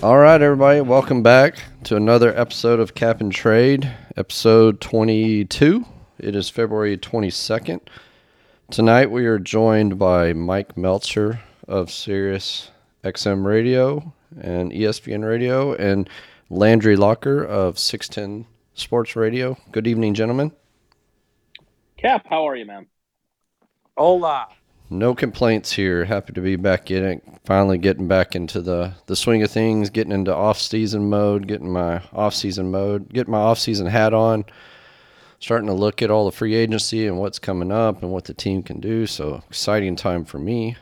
All right, everybody, welcome back to another episode of Cap and Trade, episode 22. It is February 22nd. Tonight we are joined by Mike Meltser of Sirius XM Radio and ESPN Radio and Landry Locker of 610 Sports Radio. Good evening, gentlemen. Cap, how are you, man? Hola. No complaints here. Happy to be back in it. Finally getting back into the, the swing of things, getting into off season mode, getting my off season mode, getting my off season hat on, starting to look at all the free agency and what's coming up and what the team can do. So exciting time for me.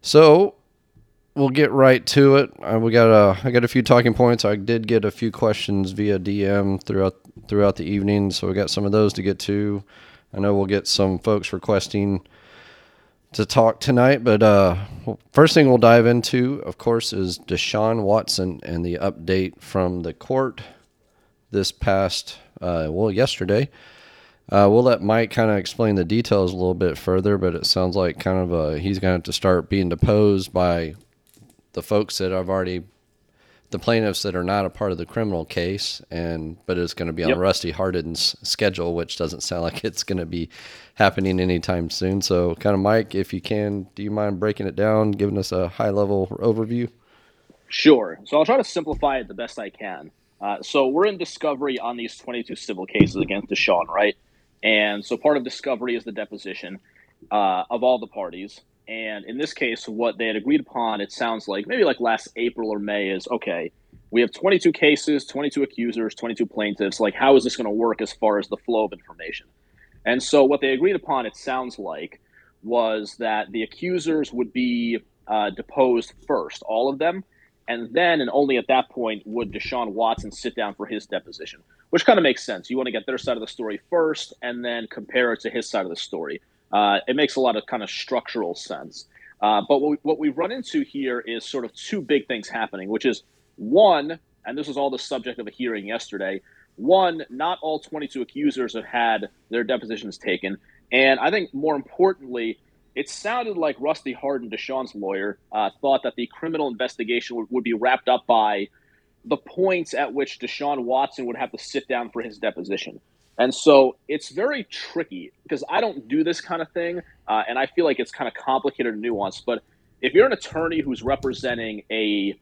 So we'll get right to it. Uh, we got a I got a few talking points. I did get a few questions via DM throughout throughout the evening, so we got some of those to get to. I know we'll get some folks requesting to talk tonight, but uh, first thing we'll dive into, of course, is Deshaun Watson and the update from the court this past, uh, well, yesterday. Uh, we'll let Mike kind of explain the details a little bit further, but it sounds like kind of uh, he's going to have to start being deposed by the folks that I've already, the plaintiffs that are not a part of the criminal case, and but it's going to be on Yep. Rusty Hardin's schedule, which doesn't sound like it's going to be happening anytime soon. So, kind of, Mike, if you can, do you mind breaking it down, giving us a high level overview? Sure. So I'll try to simplify it the best I can. Uh, so we're in discovery on these 22 civil cases against Deshaun, right? And so part of discovery is the deposition uh, of all the parties. And in this case, what they had agreed upon, it sounds like maybe like last April or May, is okay, we have 22 cases, 22 accusers, 22 plaintiffs. Like, how is this going to work as far as the flow of information? And so what they agreed upon, it sounds like, was that the accusers would be uh, deposed first, all of them. And then, and only at that point, would Deshaun Watson sit down for his deposition, which kind of makes sense. You want to get their side of the story first and then compare it to his side of the story. Uh, it makes a lot of kind of structural sense. Uh, but what, we, what we've run into here is sort of two big things happening, which is one, and this was all the subject of a hearing yesterday. One, not all 22 accusers have had their depositions taken. And I think more importantly, it sounded like Rusty Hardin, Deshaun's lawyer, uh, thought that the criminal investigation would, would be wrapped up by the points at which Deshaun Watson would have to sit down for his deposition. And so it's very tricky because I don't do this kind of thing, uh, and I feel like it's kind of complicated and nuanced. But if you're an attorney who's representing a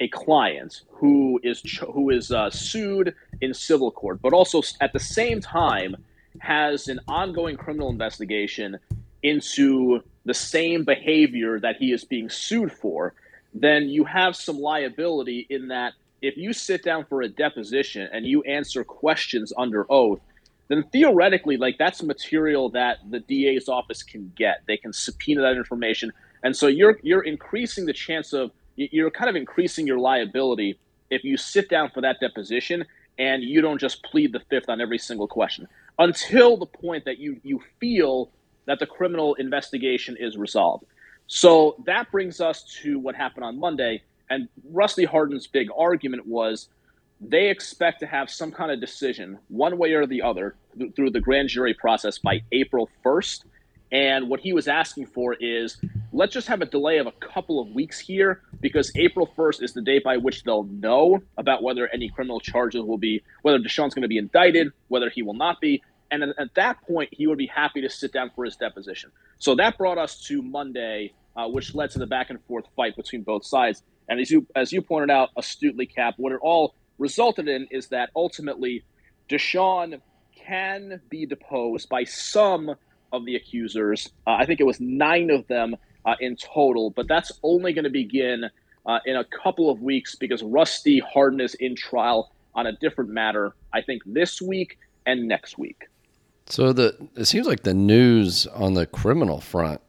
a client who is who is uh, sued in civil court, but also at the same time has an ongoing criminal investigation into the same behavior that he is being sued for, then you have some liability in that if you sit down for a deposition and you answer questions under oath, then theoretically, like that's material that the DA's office can get. They can subpoena that information, and so you're you're increasing the chance of you're kind of increasing your liability if you sit down for that deposition and you don't just plead the fifth on every single question until the point that you you feel that the criminal investigation is resolved. So that brings us to what happened on Monday. And Rusty Hardin's big argument was they expect to have some kind of decision, one way or the other, th- through the grand jury process by April 1st. And what he was asking for is let's just have a delay of a couple of weeks here because April 1st is the date by which they'll know about whether any criminal charges will be, whether Deshaun's going to be indicted, whether he will not be. And at, at that point, he would be happy to sit down for his deposition. So that brought us to Monday, uh, which led to the back and forth fight between both sides. And as you as you pointed out astutely, Cap, what it all resulted in is that ultimately Deshaun can be deposed by some of the accusers. Uh, I think it was nine of them uh, in total, but that's only going to begin uh, in a couple of weeks because Rusty Hardin is in trial on a different matter. I think this week and next week. So the it seems like the news on the criminal front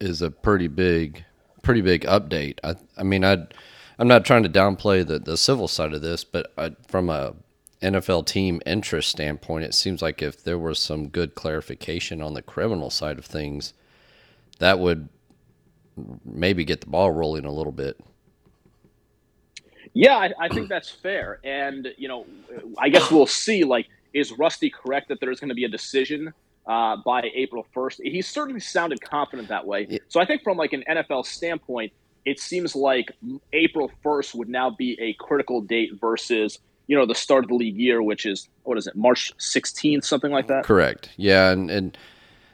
is a pretty big, pretty big update. I I mean I, I'm not trying to downplay the the civil side of this, but I, from a NFL team interest standpoint, it seems like if there was some good clarification on the criminal side of things, that would maybe get the ball rolling a little bit. Yeah, I, I think that's fair. And, you know, I guess we'll see. Like, is Rusty correct that there's going to be a decision uh, by April 1st? He certainly sounded confident that way. So I think from like an NFL standpoint, it seems like April 1st would now be a critical date versus you know the start of the league year, which is what is it, March 16th, something like that. Correct. Yeah, and and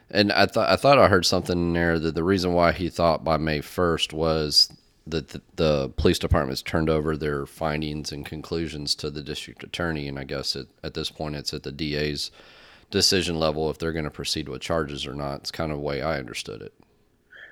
and I thought I thought I heard something in there that the reason why he thought by May 1st was that the, the police department's turned over their findings and conclusions to the district attorney, and I guess it, at this point it's at the DA's decision level if they're going to proceed with charges or not. It's kind of the way I understood it.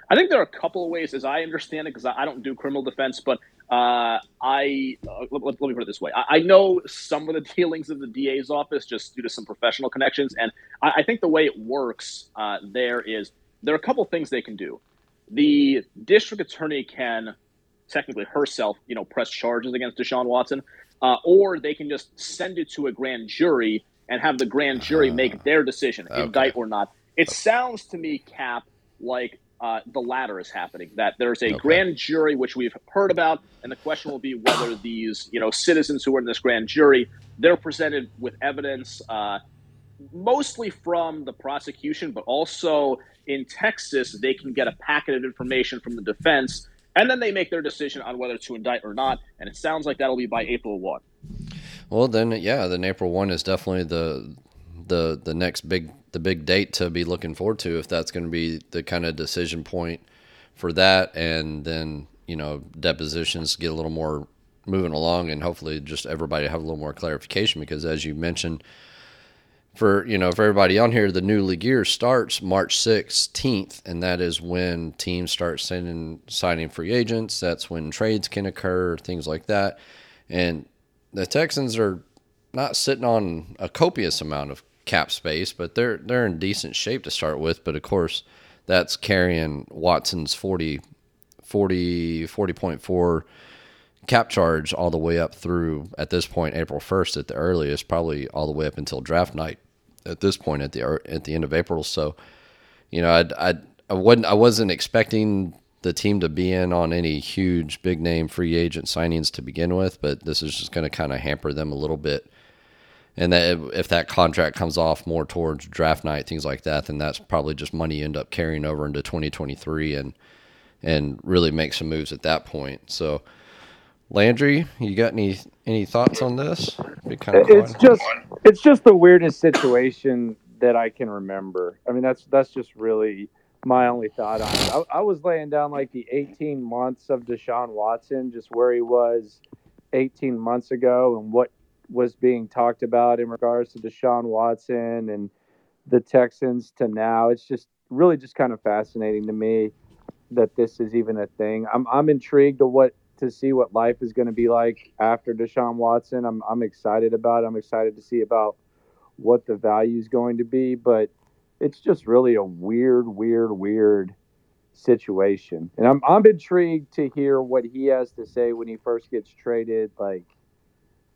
I think there are a couple of ways, as I understand it, because I don't do criminal defense, but uh, I uh, let, let, me put it this way: I, I, know some of the dealings of the DA's office just due to some professional connections, and I, I think the way it works uh, there is there are a couple of things they can do. The district attorney can technically herself, you know, press charges against Deshaun Watson, uh, or they can just send it to a grand jury and have the grand jury make ah, their decision, okay. indict or not. It sounds to me, Cap, like uh, the latter is happening. That there's a okay. grand jury which we've heard about, and the question will be whether these you know citizens who are in this grand jury they're presented with evidence, uh, mostly from the prosecution, but also in Texas they can get a packet of information from the defense, and then they make their decision on whether to indict or not. And it sounds like that'll be by April one. Well, then yeah, then April one is definitely the the the next big the big date to be looking forward to if that's going to be the kind of decision point for that and then you know depositions get a little more moving along and hopefully just everybody have a little more clarification because as you mentioned for you know for everybody on here the new league year starts march 16th and that is when teams start sending signing free agents. That's when trades can occur things like that. And the texans are not sitting on a copious amount of cap space, but they're they're in decent shape to start with. But of course, that's carrying Watson's 40, 40 40.4 cap charge all the way up through at this point April 1st at the earliest, probably all the way up until draft night at this point at the at the end of April. So, you know, I I I wasn't I wasn't expecting the team to be in on any huge big name free agent signings to begin with, but this is just going to kind of hamper them a little bit and that if that contract comes off more towards draft night, things like that, then that's probably just money you end up carrying over into 2023 and and really make some moves at that point. So, Landry, you got any any thoughts on this? Kind of it's fun. just it's just the weirdest situation that I can remember. I mean, that's that's just really my only thought on it. I, I was laying down like the 18 months of Deshaun Watson, just where he was 18 months ago and what was being talked about in regards to Deshaun Watson and the Texans to now. It's just really just kind of fascinating to me that this is even a thing. I'm I'm intrigued to what to see what life is going to be like after Deshaun Watson. I'm I'm excited about. It. I'm excited to see about what the value is going to be, but it's just really a weird, weird, weird situation. And I'm I'm intrigued to hear what he has to say when he first gets traded. Like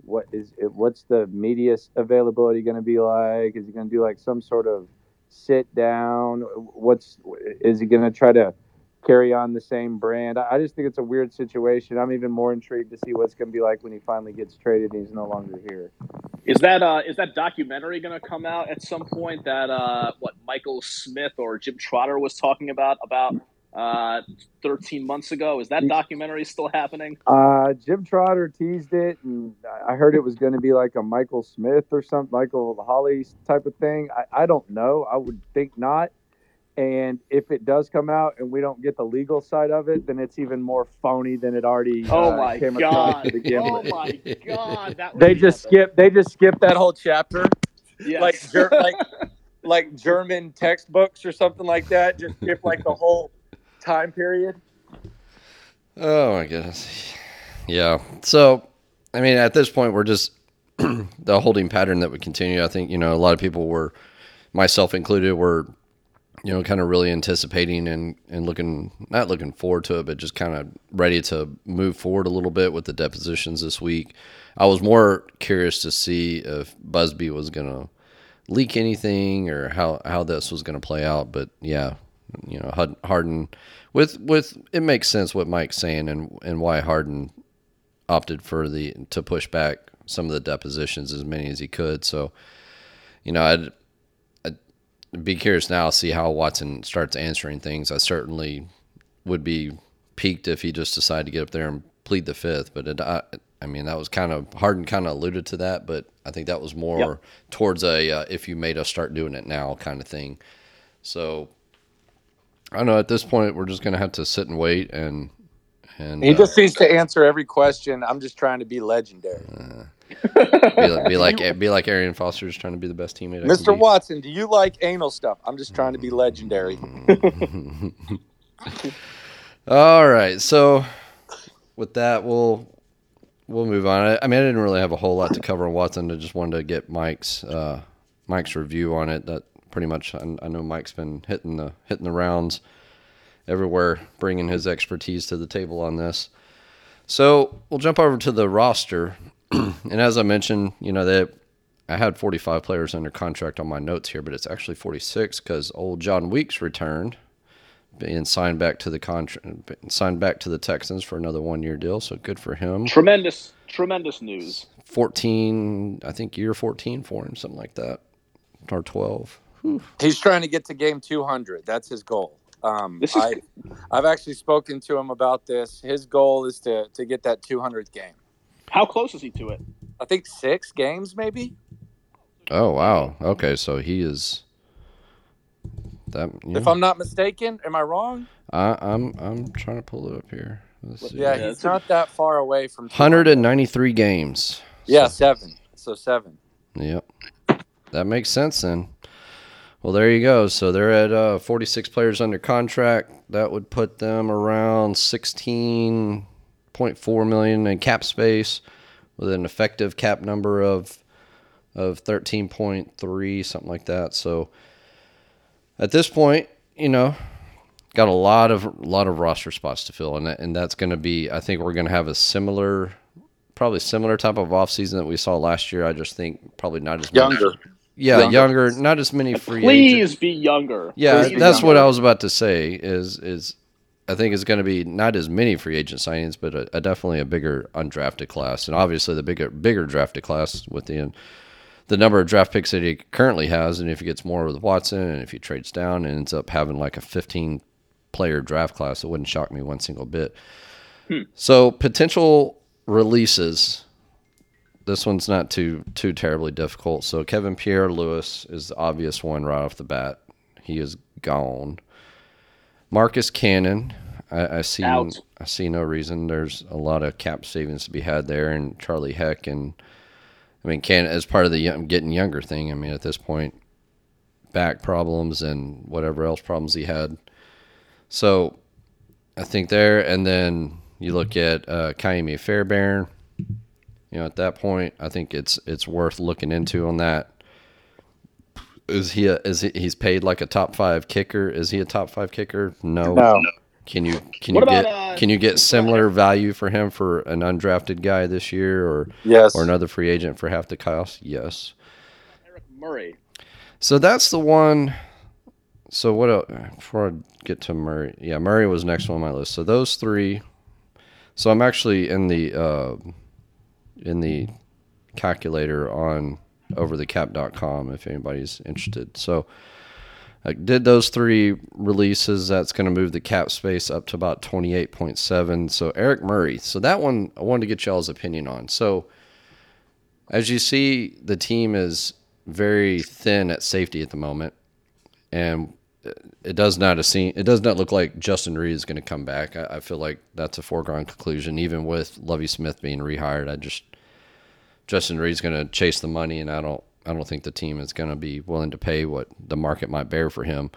what is it, what's the media availability going to be like? Is he going to do like some sort of sit down? What's is he going to try to carry on the same brand? I just think it's a weird situation. I'm even more intrigued to see what's going to be like when he finally gets traded and he's no longer here. Is that uh, is that documentary going to come out at some point that uh, what Michael Smith or Jim Trotter was talking about about uh, 13 months ago. Is that documentary still happening? Uh, Jim Trotter teased it, and I heard it was going to be like a Michael Smith or something, Michael Holley type of thing. I, I don't know. I would think not. And if it does come out and we don't get the legal side of it, then it's even more phony than it already. Oh uh, my came god! oh my god! they just skip. They just skip that whole chapter. Yes. Like, like, like German textbooks or something like that. Just skip like the whole time period. Oh my goodness. Yeah. So, I mean, at this point, we're just the holding pattern that would continue. I think you know a lot of people were, myself included, were you know kind of really anticipating and and looking not looking forward to it, but just kind of ready to move forward a little bit with the depositions this week. I was more curious to see if Buzbee was going to leak anything or how how this was going to play out. But yeah, you know Hardin with with it makes sense what Mike's saying and and why Hardin opted for the to push back some of the depositions as many as he could. So, you know, I'd, I'd be curious now to see how Watson starts answering things. I certainly would be peaked if he just decided to get up there and plead the fifth. But it, I, I mean, that was kind of Hardin kind of alluded to that, but I think that was more Yep. towards a uh, if you made us start doing it now kind of thing. So I don't know. At this point, we're just gonna have to sit and wait and and He uh, just needs to answer every question. I'm just trying to be legendary. be, like, be like be like Arian Foster, just trying to be the best teammate. Mr. Watson, do you like anal stuff? I'm just trying to be legendary. All right. So with that, we'll we'll move on. I, I mean, I didn't really have a whole lot to cover on Watson. I just wanted to get Mike's uh, Mike's review on it. That pretty much. I, I know Mike's been hitting the hitting the rounds everywhere, bringing his expertise to the table on this. So we'll jump over to the roster, and as I mentioned, you know that. I had 45 players under contract on my notes here, but it's actually 46 because old Jon Weeks returned being signed back to the contract, signed back to the Texans for another one-year deal. So good for him. Tremendous, tremendous news. 14, I think year 14 for him, something like that, or 12. He's trying to get to game 200. That's his goal. Um, This is- I, I've actually spoken to him about this. His goal is to, to get that 200th game. How close is he to it? I think six games, maybe. Oh wow. Okay, so he is that. Yeah. If I'm not mistaken, am I wrong? I, I'm I'm trying to pull it up here. Let's see. Yeah, Yeah, he's it's- not that far away from 193 games. Yeah, So- seven. So seven. Yep. That makes sense then. Well, there you go. So they're at uh, 46 players under contract. That would put them around 16.4 million in cap space with an effective cap number of of 13.3 something like that. So at this point, you know, got a lot of lot of roster spots to fill and that, and that's going to be I think we're going to have a similar probably similar type of offseason that we saw last year. I just think probably not as much- Younger. Yeah, Younger. younger, not as many free Please agents. be younger. Yeah, Please be that's what. I was about to say. Is is I think it's going to be not as many free agent signings, but a, a definitely a bigger undrafted class, and obviously the bigger bigger drafted class with the the number of draft picks that he currently has, and if he gets more with Watson, and if he trades down and ends up having like a 15 player draft class, it wouldn't shock me one single bit. Hmm. So potential releases. This one's not too too terribly difficult. So Kevin Pierre-Louis is the obvious one right off the bat. He is gone. Marcus Cannon, I, I see Out. I see no reason. There's a lot of cap savings to be had there, and Charlie Heck and I mean Cannon as part of the young, getting younger thing. I mean at this point, back problems and whatever else problems he had. So I think there, and then you look at uh, Kaimi Fairbairn. You know, at that point, I think it's it's worth looking into on that. Is he a, is he, he's paid like a top five kicker? Is he a top five kicker? No. No. Can you can What you about, get uh, can you get similar value for him for an undrafted guy this year or Yes. or another free agent for half the cost? Yes. Eric Murray. So that's the one. So what else? Before I get to Murray, yeah, Murray was next on my list. So those three. So I'm actually in the uh, in the calculator on overthecap.com if anybody's interested. So I did those three releases. That's going to move the cap space up to about 28.7. So Eric Murray. So that one I wanted to get y'all's opinion on. So as you see, the team is very thin at safety at the moment, and it does not seem it does not look like Justin Reid is going to come back. I, I feel like that's a foregone conclusion, even with Lovie Smith being rehired. I just Justin Reid's going to chase the money, and I don't I don't think the team is going to be willing to pay what the market might bear for him.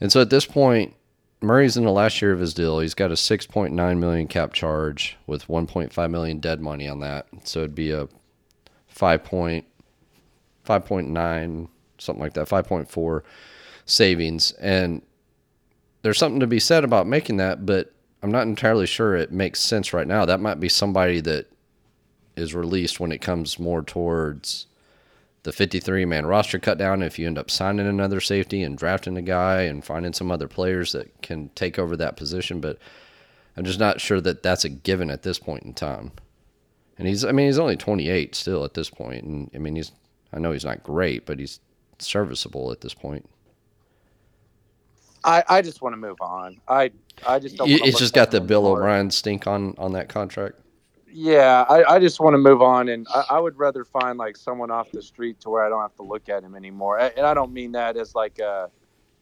And so at this point, Murray's in the last year of his deal. He's got a 6.9 million cap charge with 1.5 million dead money on that. So it'd be a 5 point 5.9 something like that 5.4 savings and there's something to be said about making that but i'm not entirely sure it makes sense right now that might be somebody that is released when it comes more towards the 53 man roster cut down if you end up signing another safety and drafting a guy and finding some other players that can take over that position but i'm just not sure that that's a given at this point in time and he's i mean he's only 28 still at this point and i mean he's i know he's not great but he's serviceable at this point I, I just want to move on. I I just don't. It's just got the Bill. O'Brien stink on on that contract. Yeah, I, I just want to move on, and I, I would rather find like someone off the street to where I don't have to look at him anymore. A- And I don't mean that as like a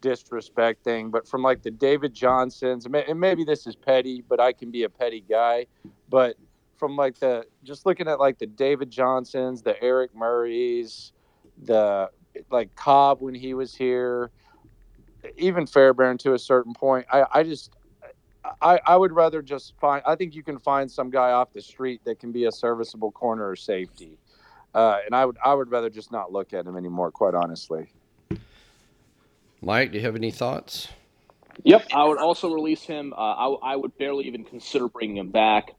disrespect thing, but from like the David Johnsons, and maybe this is petty, but I can be a petty guy. But from like the just looking at like the David Johnsons, the Eric Murrays, the like Cobb when he was here, even Fairbairn to a certain point. I, I just I, I would rather just find. I think you can find some guy off the street that can be a serviceable corner or safety, uh, and I would I would rather just not look at him anymore. Quite honestly. Mike, do you have any thoughts? Yep, I would also release him. Uh, I, I would barely even consider bringing him back.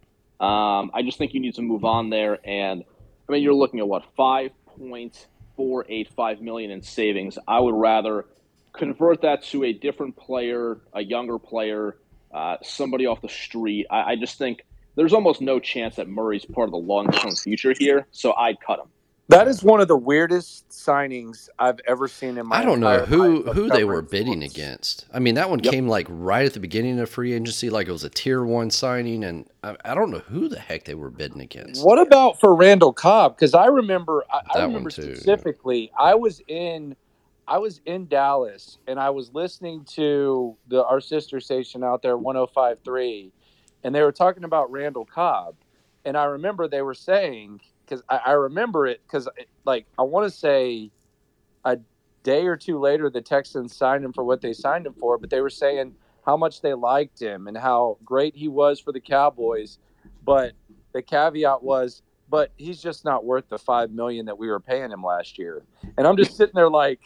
Um, I just think you need to move on there. And I mean, you're looking at what five point four eight five million in savings. I would rather convert that to a different player, a younger player, uh, somebody off the street. I, I just think there's almost no chance that Murray's part of the long term future here. So I'd cut him. That is one of the weirdest signings I've ever seen in my. I don't know who who they were bidding sports. against. I mean, that one Yep. came like right at the beginning of free agency, like it was a tier one signing, and I, I don't know who the heck they were bidding against. What about for Randall Cobb? Because I remember, I, I remember specifically. I was in, I was in Dallas, and I was listening to the our sister station out there, 105.3, and they were talking about Randall Cobb, and I remember they were saying because I, I remember it because like I want to say a day or two later the Texans signed him for what they signed him for, but they were saying how much they liked him and how great he was for the Cowboys, but the caveat was but he's just not worth the five million that we were paying him last year. And I'm just sitting there like,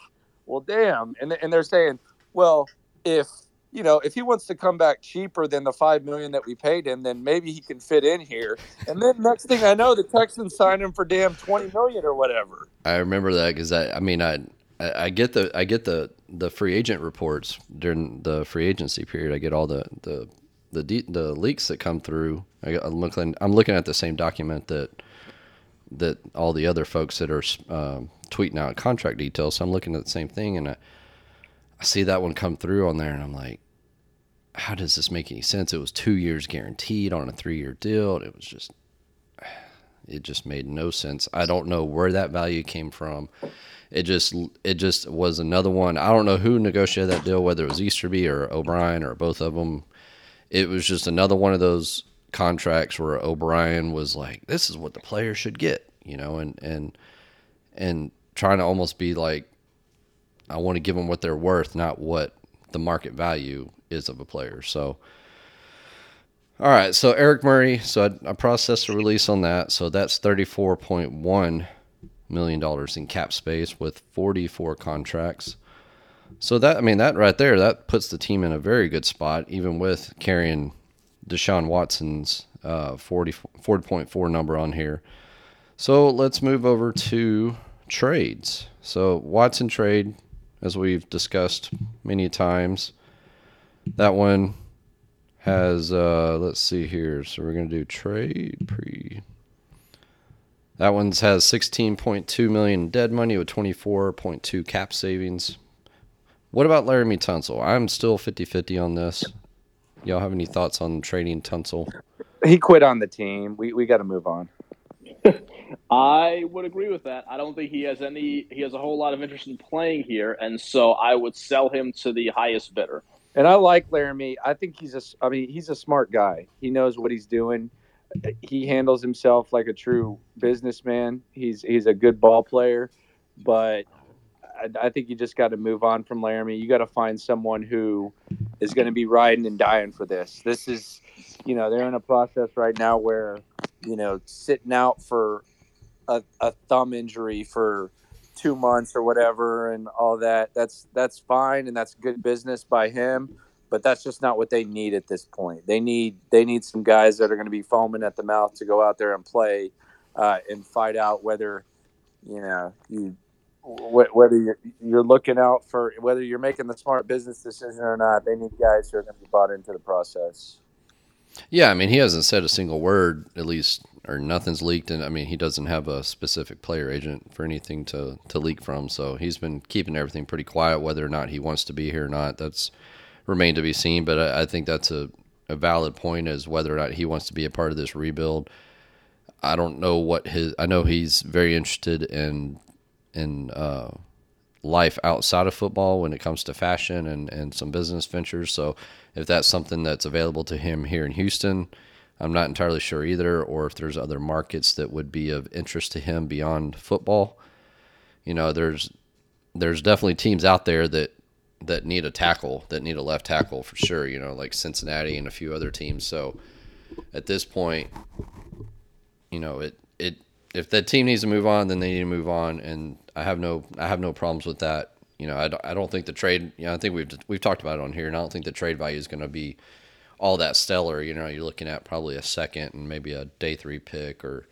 well, damn. And and they're saying, well, if you know, if he wants to come back cheaper than the five million that we paid him, then maybe he can fit in here. And then next thing I know, the Texans signed him for damn twenty million or whatever. I remember that because I, I mean, I, I get the I get the the free agent reports during the free agency period. I get all the the the de- the leaks that come through. I, I'm looking I'm looking at the same document that that all the other folks that are um, tweeting out contract details. So I'm looking at the same thing, and I, I see that one come through on there, and I'm like, how does this make any sense? It was two years guaranteed on a three year deal. It was just it just made no sense. I don't know where that value came from. It just it just was another one. I don't know who negotiated that deal, whether it was Easterby or O'Brien or both of them. It was just another one of those contracts where O'Brien was like, "This is what the player should get," you know, and and and trying to almost be like, "I want to give them what they're worth, not what the market value is of a player." So. All right, so Eric Murray. So I, I processed a release on that. So that's thirty-four point one million dollars in cap space with forty-four contracts. So that I mean that right there that puts the team in a very good spot, even with carrying Deshaun Watson's uh, 40 40.4 number on here. So let's move over to trades. So Watson trade, as we've discussed many times, that one has uh let's see here so we're to do trade pre that one's has 16.2 million dead money with 24.2 cap savings what about laremy tunsil i'm still 50-50 on this y'all have any thoughts on trading tunsil He quit on the team. We we got to move on. I would agree with that. I don't think he has any. He has a whole lot of interest in playing here, and so I would sell him to the highest bidder. And I like Laremy. I think he's a. I mean, he's a smart guy. He knows what he's doing. He handles himself like a true businessman. He's he's a good ball player, but I, I think you just got to move on from Laremy. You got to find someone who is going to be riding and dying for this. This is, you know, they're in a process right now where, you know, sitting out for a, a thumb injury for two months or whatever and all that that's that's fine and that's good business by him but that's just not what they need at this point. They need they need some guys that are going to be foaming at the mouth to go out there and play uh, and fight out whether you know you whether you're, you're looking out for whether you're making the smart business decision or not they need guys who are going to be bought into the process yeah i mean he hasn't said a single word at least or nothing's leaked and i mean he doesn't have a specific player agent for anything to to leak from so he's been keeping everything pretty quiet whether or not he wants to be here or not that's remain to be seen. But I, I think that's a, a valid point as whether or not he wants to be a part of this rebuild. I don't know what his. I know he's very interested in in uh, life outside of football when it comes to fashion and and some business ventures. So if that's something that's available to him here in Houston, I'm not entirely sure either. Or if there's other markets that would be of interest to him beyond football. You know, there's there's definitely teams out there that that need a tackle, that need a left tackle for sure. You know, like Cincinnati and a few other teams. So at this point, you know, it it if that team needs to move on, then they need to move on, and I have no I have no problems with that. You know, I don't, I don't think the trade. You know, I think we've we've talked about it on here, and I don't think the trade value is going to be all that stellar. You know, you're looking at probably a second and maybe a day three pick, or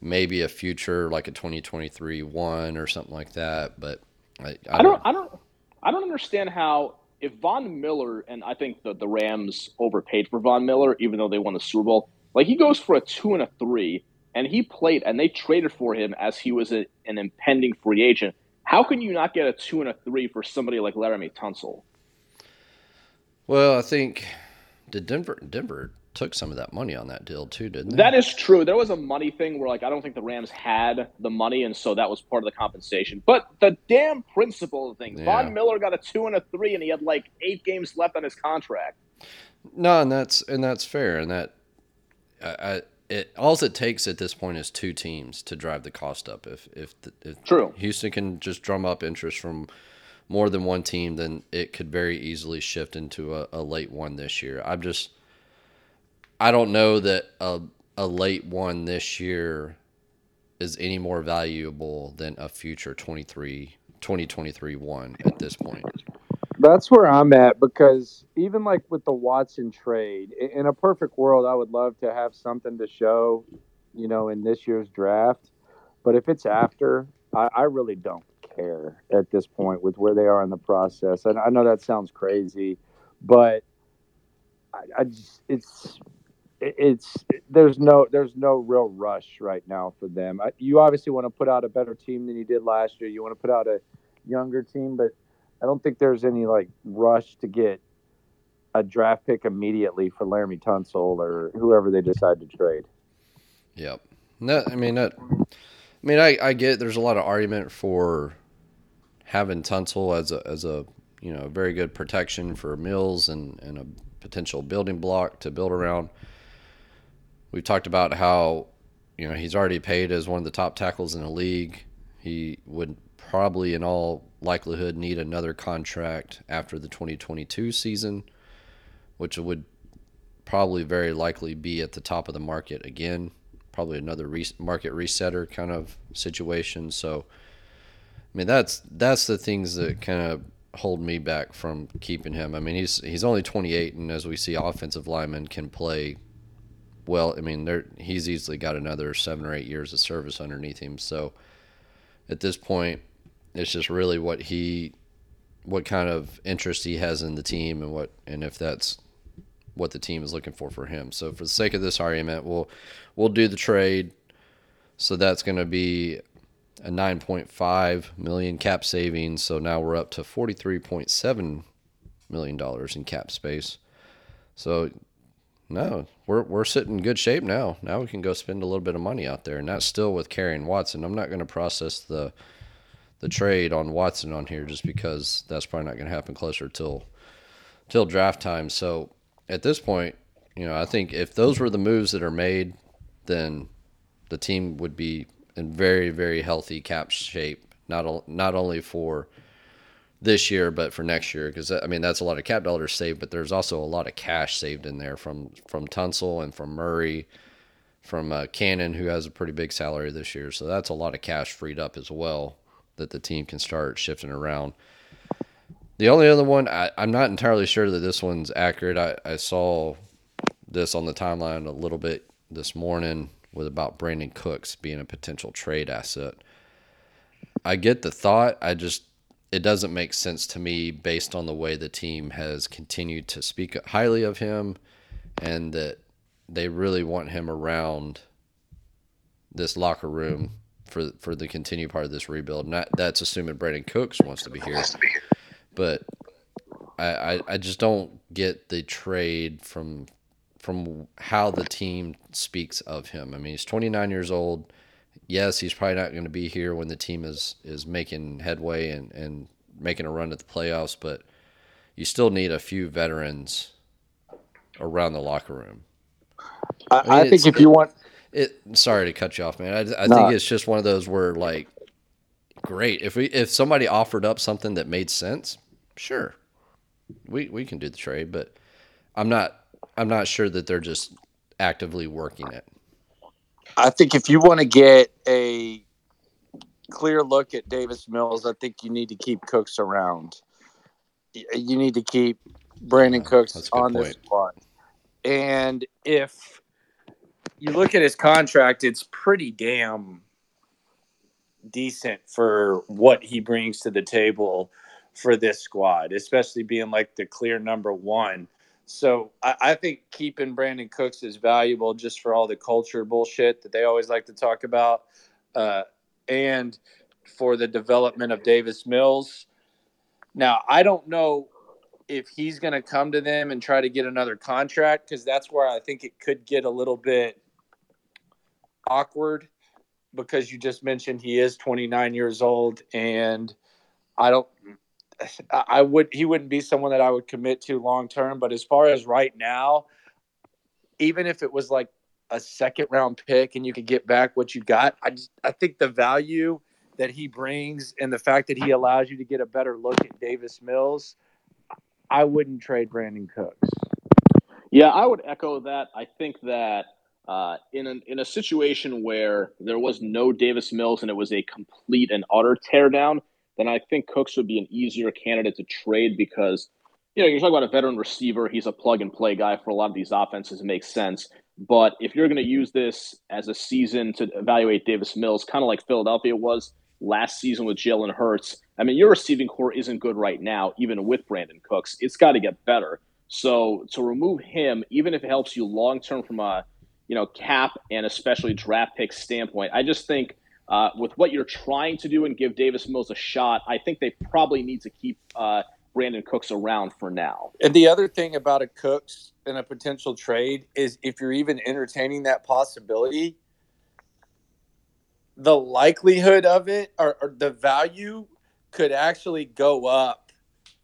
maybe a future like a 2023 one or something like that. But I, I, I don't I don't I don't understand how if Von Miller and I think the the Rams overpaid for Von Miller, even though they won the Super Bowl. Like he goes for a two and a three and he played, and they traded for him as he was a, an impending free agent. How can you not get a two and a three for somebody like Laremy Tunsil? Well, I think did Denver Denver took some of that money on that deal too, didn't they? That is true. There was a money thing where like I don't think the Rams had the money, and so that was part of the compensation. But the damn principle of things, yeah. Von Miller got a two and a three, and he had like eight games left on his contract. No, and that's and that's fair, and that I, it all it takes at this point is two teams to drive the cost up. If if, the, if True. Houston can just drum up interest from more than one team, then it could very easily shift into a, a late one this year. I'm just I don't know that a a late one this year is any more valuable than a future 23 2023 one at this point. That's where I'm at because even like with the Watson trade, in a perfect world, I would love to have something to show, you know, in this year's draft. But if it's after, I, I really don't care at this point with where they are in the process. And I know that sounds crazy, but I, I just it's it's there's no there's no real rush right now for them. You obviously want to put out a better team than you did last year. You want to put out a younger team, but I don't think there's any like rush to get a draft pick immediately for Laremy Tunsil or whoever they decide to trade. Yep. No, I mean that. I mean, I, I get there's a lot of argument for having Tunsil as a as a you know very good protection for Mills and and a potential building block to build around. We've talked about how you know he's already paid as one of the top tackles in the league. He would probably in all likelihood need another contract after the 2022 season, which would probably very likely be at the top of the market again. Probably another re- market resetter kind of situation. So, I mean, that's that's the things that kind of hold me back from keeping him. I mean, he's he's only 28, and as we see, offensive linemen can play well. I mean, he's easily got another seven or eight years of service underneath him. So, at this point, it's just really what he, what kind of interest he has in the team, and what and if that's what the team is looking for for him. So for the sake of this argument, we'll we'll do the trade. So that's going to be a 9.5 million cap savings. So now we're up to 43.7 million dollars in cap space. So no, we're we're sitting in good shape now. Now we can go spend a little bit of money out there, and that's still with carrying Watson. I'm not going to process the the trade on Watson on here just because that's probably not going to happen closer till till draft time. So at this point, you know, I think if those were the moves that are made, then the team would be in very very healthy cap shape. Not not only for this year, but for next year, because I mean that's a lot of cap dollars saved, but there's also a lot of cash saved in there from from Tunsil and from Murray, from uh, Cannon, who has a pretty big salary this year. So that's a lot of cash freed up as well that the team can start shifting around. The only other one, I, am not entirely sure that this one's accurate. I, I saw this on the timeline a little bit this morning with about Brandin Cooks being a potential trade asset. I get the thought. I just it doesn't make sense to me based on the way the team has continued to speak highly of him and that they really want him around this locker room for for the continued part of this rebuild. And that, that's assuming Brandin Cooks wants to be here. But I, I, I just don't get the trade from from how the team speaks of him. I mean, he's 29 years old. Yes, he's probably not going to be here when the team is is making headway and and making a run at the playoffs, but you still need a few veterans around the locker room. I, I mean, I think if you want, It. Sorry to cut you off, man. I, I No. think it's just one of those where like, great if we if somebody offered up something that made sense, sure, we we can do the trade. But I'm not I'm not sure that they're just actively working it. I think if you want to get a clear look at Davis Mills, I think you need to keep Cooks around. You need to keep Brandin Yeah, Cooks that's a good on this point. squad. And if you look at his contract, it's pretty damn decent for what he brings to the table for this squad, especially being like the clear number one. So I, I think keeping Brandin Cooks is valuable just for all the culture bullshit that they always like to talk about, uh, and for the development of Davis Mills. Now I don't know if he's going to come to them and try to get another contract because that's where I think it could get a little bit awkward because you just mentioned he is 29 years old and I don't I would he wouldn't be someone that I would commit to long term but as far as right now even if it was like a second round pick and you could get back what you got I just I think the value that he brings and the fact that he allows you to get a better look at Davis Mills I wouldn't trade Brandin Cooks. Yeah, I would echo that. I think that uh, in an, in a situation where there was no Davis Mills and it was a complete and utter teardown, then I think Cooks would be an easier candidate to trade because you know you're talking about a veteran receiver. He's a plug and play guy for a lot of these offenses. It makes sense. But if you're going to use this as a season to evaluate Davis Mills, kind of like Philadelphia was last season with Jalen Hurts, I mean your receiving core isn't good right now, even with Brandin Cooks. It's got to get better. So to remove him, even if it helps you long term from a you know cap and especially draft pick standpoint, I just think uh, with what you're trying to do and give Davis Mills a shot, I think they probably need to keep uh, Brandin Cooks around for now. And the other thing about a Cooks and a potential trade is if you're even entertaining that possibility, the likelihood of it or, or the value could actually go up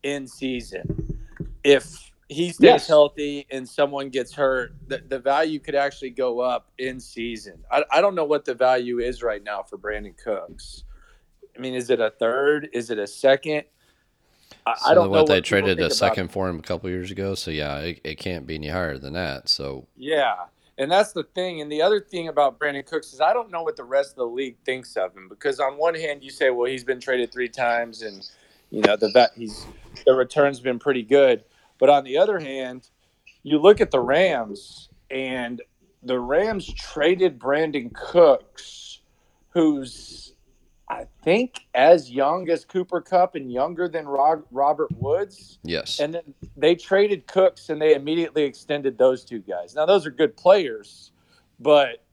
in season. If he stays Yes. healthy and someone gets hurt, the, the value could actually go up in season. I, I don't know what the value is right now for Brandin Cooks. I mean, is it a third? Is it a second? I, So I don't know what they traded a second for him a couple years ago. So yeah, it, it can't be any higher than that. So Yeah. And that's the thing. And the other thing about Brandin Cooks is I don't know what the rest of the league thinks of him because on one hand you say, well, he's been traded three times and you know the vet he's the return's been pretty good. But on the other hand, you look at the Rams and the Rams traded Brandin Cooks, who's I think as young as Cooper Kupp and younger than Rog- Robert Woods. yes, And then they traded Cooks and they immediately extended those two guys. Now those are good players, but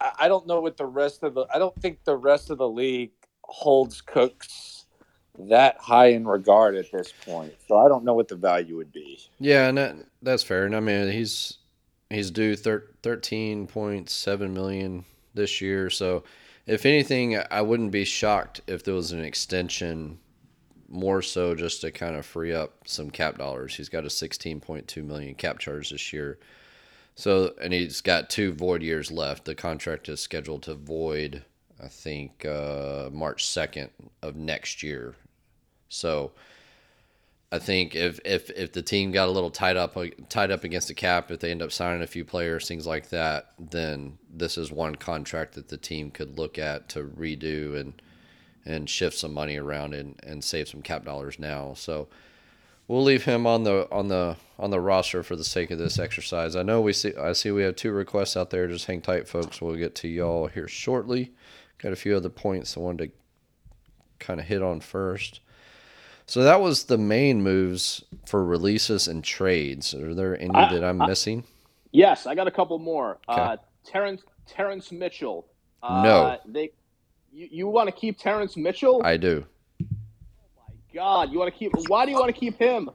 I I don't know what the rest of the I don't think the rest of the league holds Cooks that high in regard at this point. So I don't know what the value would be. yeah, and that, that's fair. And I mean, he's he's due thir- thirteen point seven million this year. So if anything, I wouldn't be shocked if there was an extension. More so, just to kind of free up some cap dollars. He's got a sixteen point two million cap charge this year. So, and he's got two void years left. The contract is scheduled to void, I think, uh, March 2nd of next year. So, I think if, if, if the team got a little tied up tied up against the cap, if they end up signing a few players, things like that, then this is one contract that the team could look at to redo and and shift some money around and, and save some cap dollars now. So we'll leave him on the on the on the roster for the sake of this exercise. I know we see I see we have two requests out there. Just hang tight, folks. We'll get to y'all here shortly. Got a few other points I wanted to kind of hit on first. So that was the main moves for releases and trades. Are there any I- that I'm I- missing? Yes, I got a couple more. Okay. Uh, Terrance Terrance Mitchell. Uh, No. they. You, you want to keep Terrance Mitchell? I do. Oh my God, you want to keep? Why do you want to keep him?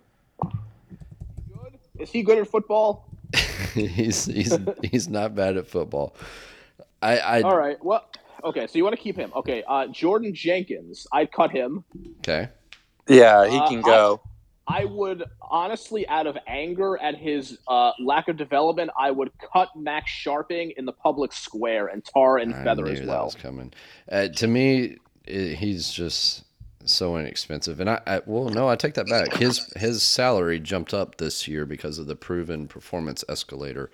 Is he good at football? he's he's he's not bad at football. I, I All right. Well, okay. So you want to keep him? Okay. Uh, Jordan Jenkins, I'd cut him. okay. Yeah, he Uh, can go. I would honestly, out of anger at his uh, lack of development, I would cut Max Scharping in the public square and tar and I feather knew as that well. was coming. Uh, to me, i he's just so inexpensive, and I, I well, no, I take that back. His his salary jumped up this year because of the proven performance escalator.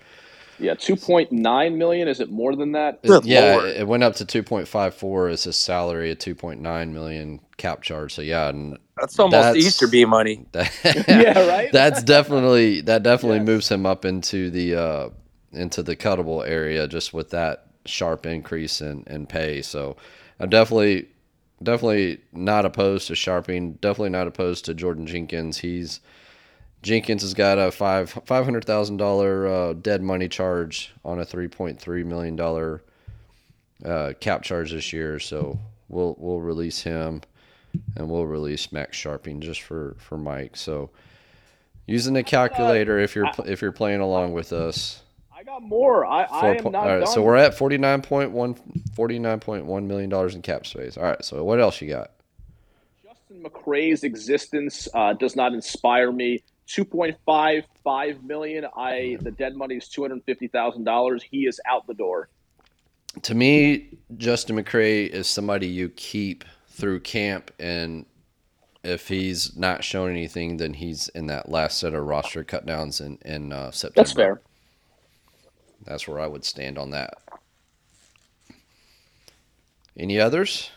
Yeah, two point nine million. Is it more than that? It- yeah, it it went up to two point five four as his salary, a two point nine million cap charge. So yeah, and That's almost that's- Easter bee money. that, Yeah, right? That's definitely that definitely Yes. moves him up into the uh, into the cuttable area just with that sharp increase in, in pay. So I'm definitely definitely not opposed to Scharping. Definitely not opposed to Jordan Jenkins. He's Jenkins has got a five five hundred thousand dollar uh, dead money charge on a three point three million dollar uh, cap charge this year. So we'll we'll release him and we'll release Max Sharping just for for Mike. So using the calculator if you're if you're playing along with us. I got more. I, I am po- not all right, so we're at 49.1 $49.1 million in cap space. All right, so what else you got? Justin McRae's existence uh, does not inspire me. Two point five five million. I the dead money is two hundred fifty thousand dollars. He is out the door. To me, Justin McCray is somebody you keep through camp, and if he's not shown anything, then he's in that last set of roster cut downs in in uh, September. That's fair. That's where I would stand on that. Any others?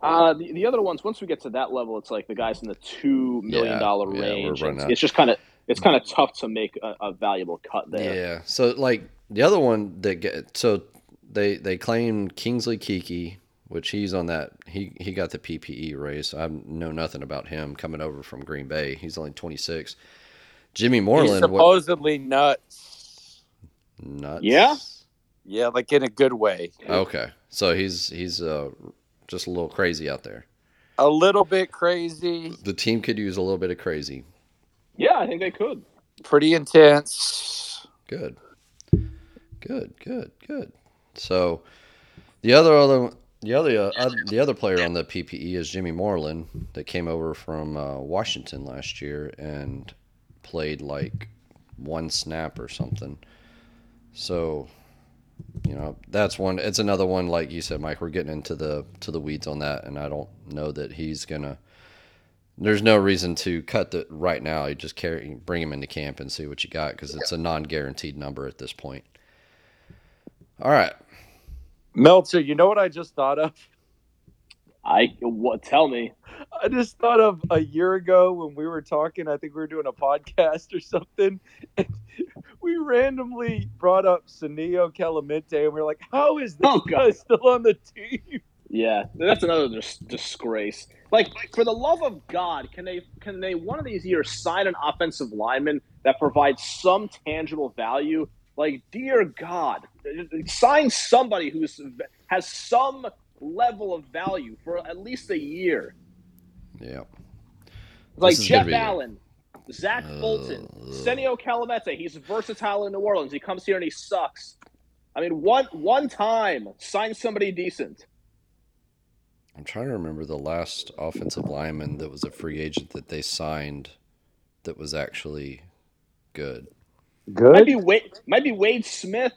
Uh, the, the other ones, once we get to that level, it's like the guys in the two million dollar yeah, range. it's, it's just kind of it's kind of tough to make a, a valuable cut there. Yeah. So like the other one that get so they they claim Kingsley Keke, which he's on that he he got the PPE race. I know nothing about him coming over from Green Bay. He's only 26. Jimmy He's Moreland, what supposedly nuts. nuts? Yeah? Yeah, like in a good way. Okay. So he's he's uh just a little crazy out there. A little bit crazy, The team could use a little bit of crazy. Yeah, I think they could. pretty intense. Good. Good, good, good. So the other other the other uh, the other player on the PPE is Jimmy Moreland that came over from uh, Washington last year and played like one snap or something. So you know that's one. It's another one like you said, Mike. We're getting into the to the weeds on that, and I don't know that he's gonna. There's no reason to cut the right now. You just carry, bring him into camp and see what you got because it's a non-guaranteed number at this point. All right, Meltzer, you know what I just thought of? I what? Tell me. I just thought of a year ago when we were talking. I think we were doing a podcast or something. And we randomly brought up Senio Kelemete, and we are like, "How is this Oh, guy still on the team?" Yeah, that's another dis- disgrace. Like, for the love of God, can they can they one of these years sign an offensive lineman that provides some tangible value? Like, dear God, sign somebody who's has some level of value for at least a year. yeah, Like This is gonna Jeff be- Allen, Zach uh, Fulton, Ugh. Senio Kelemete. He's versatile in New Orleans. He comes here and he sucks. I mean, one one time, sign somebody decent. I'm trying to remember the last offensive lineman that was a free agent that they signed that was actually good. Might Good. be Wade, might be Wade Smith.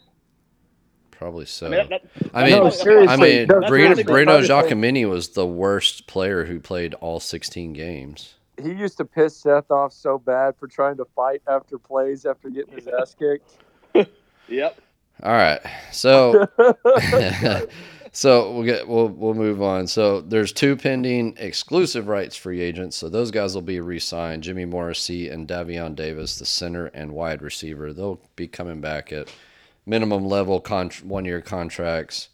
Probably so. I mean, that- I mean, No, seriously, I mean, that's Breno, really Giacomini was the worst player who played all 16 games. He used to piss Seth off so bad for trying to fight after plays after getting his ass kicked. Yep. All right, so so we'll get we'll we'll move on. So there's two pending exclusive rights free agents. So those guys will be re-signed. Jimmy Morrissey and Davion Davis, the center and wide receiver. They'll be coming back at minimum level con- one year contracts.